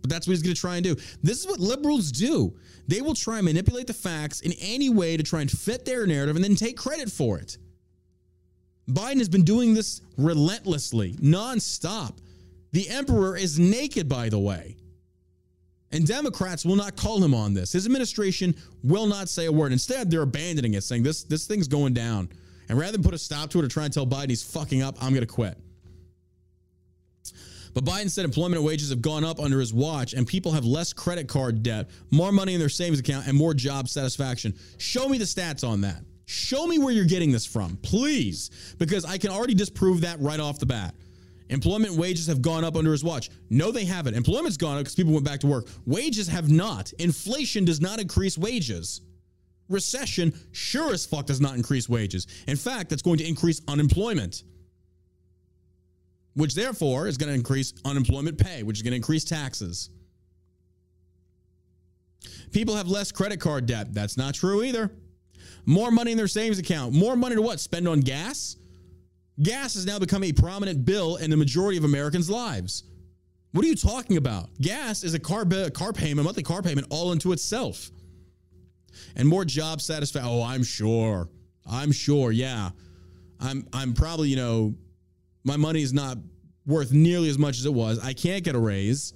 But that's what he's going to try and do. This is what liberals do. They will try and manipulate the facts in any way to try and fit their narrative and then take credit for it. Biden has been doing this relentlessly, nonstop. The emperor is naked, by the way. And Democrats will not call him on this. His administration will not say a word. Instead, they're abandoning it, saying this, this thing's going down. And rather than put a stop to it or try and tell Biden he's fucking up, I'm going to quit. But Biden said employment and wages have gone up under his watch, and people have less credit card debt, more money in their savings account, and more job satisfaction. Show me the stats on that. Show me where you're getting this from, please, because I can already disprove that right off the bat. Employment wages have gone up under his watch. No, they haven't. Employment's gone up because people went back to work. Wages have not. Inflation does not increase wages. Recession sure as fuck does not increase wages. In fact, that's going to increase unemployment, which therefore is going to increase unemployment pay, which is going to increase taxes. People have less credit card debt. That's not true either. More money in their savings account. More money to what? Spend on gas? Gas has now become a prominent bill in the majority of Americans' lives. What are you talking about? Gas is a car, bi- car payment, monthly car payment all into itself. And more job satisfaction. Oh, I'm sure. I'm sure. Yeah. I'm I'm probably, you know, my money is not worth nearly as much as it was. I can't get a raise.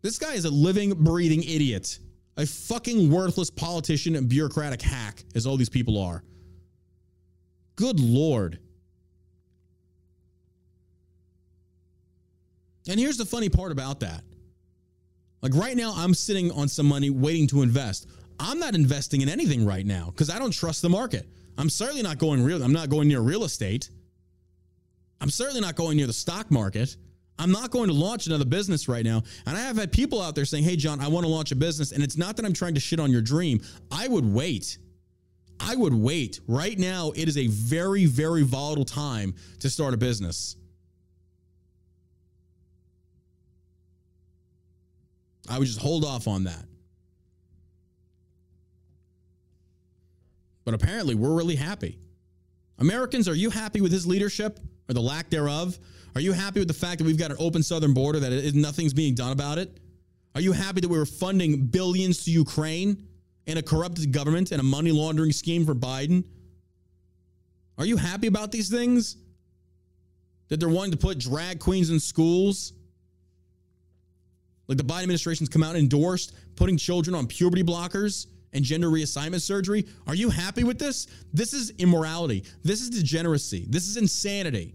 This guy is a living, breathing idiot. A fucking worthless politician and bureaucratic hack, as all these people are. Good Lord. And here's the funny part about that. Like right now, I'm sitting on some money waiting to invest. I'm not investing in anything right now because I don't trust the market. I'm certainly not going real. I'm not going near real estate. I'm certainly not going near the stock market. I'm not going to launch another business right now. And I have had people out there saying, Hey, John, I want to launch a business. And it's not that I'm trying to shit on your dream. I would wait. I would wait. Right now, it is a very, very volatile time to start a business. I would just hold off on that. But apparently, we're really happy. Americans, are you happy with his leadership or the lack thereof? Are you happy with the fact that we've got an open southern border that it, nothing's being done about it? Are you happy that we were funding billions to Ukraine and a corrupted government and a money laundering scheme for Biden? Are you happy about these things? That they're wanting to put drag queens in schools? Like the Biden administration's come out and endorsed putting children on puberty blockers and gender reassignment surgery. Are you happy with this? This is immorality. This is degeneracy. This is insanity.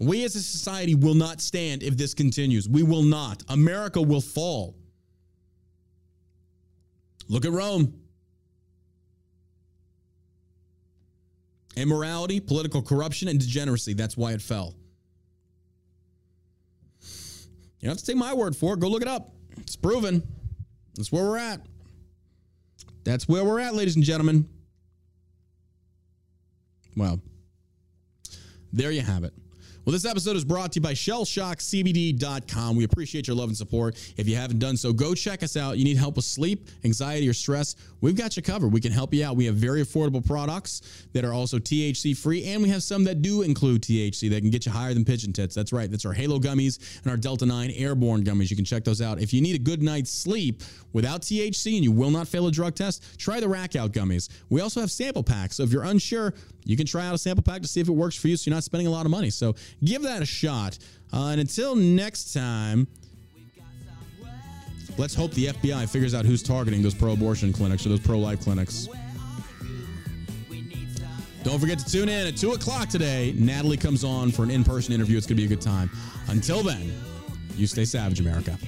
We as a society will not stand if this continues. We will not. America will fall. Look at Rome. Immorality, political corruption, and degeneracy. That's why it fell. You don't have to take my word for it. Go look it up. It's proven. That's where we're at. That's where we're at, ladies and gentlemen. Well, there you have it. Well, this episode is brought to you by shellshockcbd.com. We appreciate your love and support. If you haven't done so, go check us out. You need help with sleep, anxiety, or stress? We've got you covered. We can help you out. We have very affordable products that are also THC free, and we have some that do include THC that can get you higher than pigeon tits. That's right. That's our Halo gummies and our Delta 9 airborne gummies. You can check those out. If you need a good night's sleep without THC and you will not fail a drug test, try the Rack Out gummies. We also have sample packs. So if you're unsure, you can try out a sample pack to see if it works for you so you're not spending a lot of money. So give that a shot. Uh, and until next time, let's hope the FBI figures out who's targeting those pro abortion clinics or those pro life clinics. Don't forget to tune in at 2 o'clock today. Natalie comes on for an in person interview. It's going to be a good time. Until then, you stay savage, America.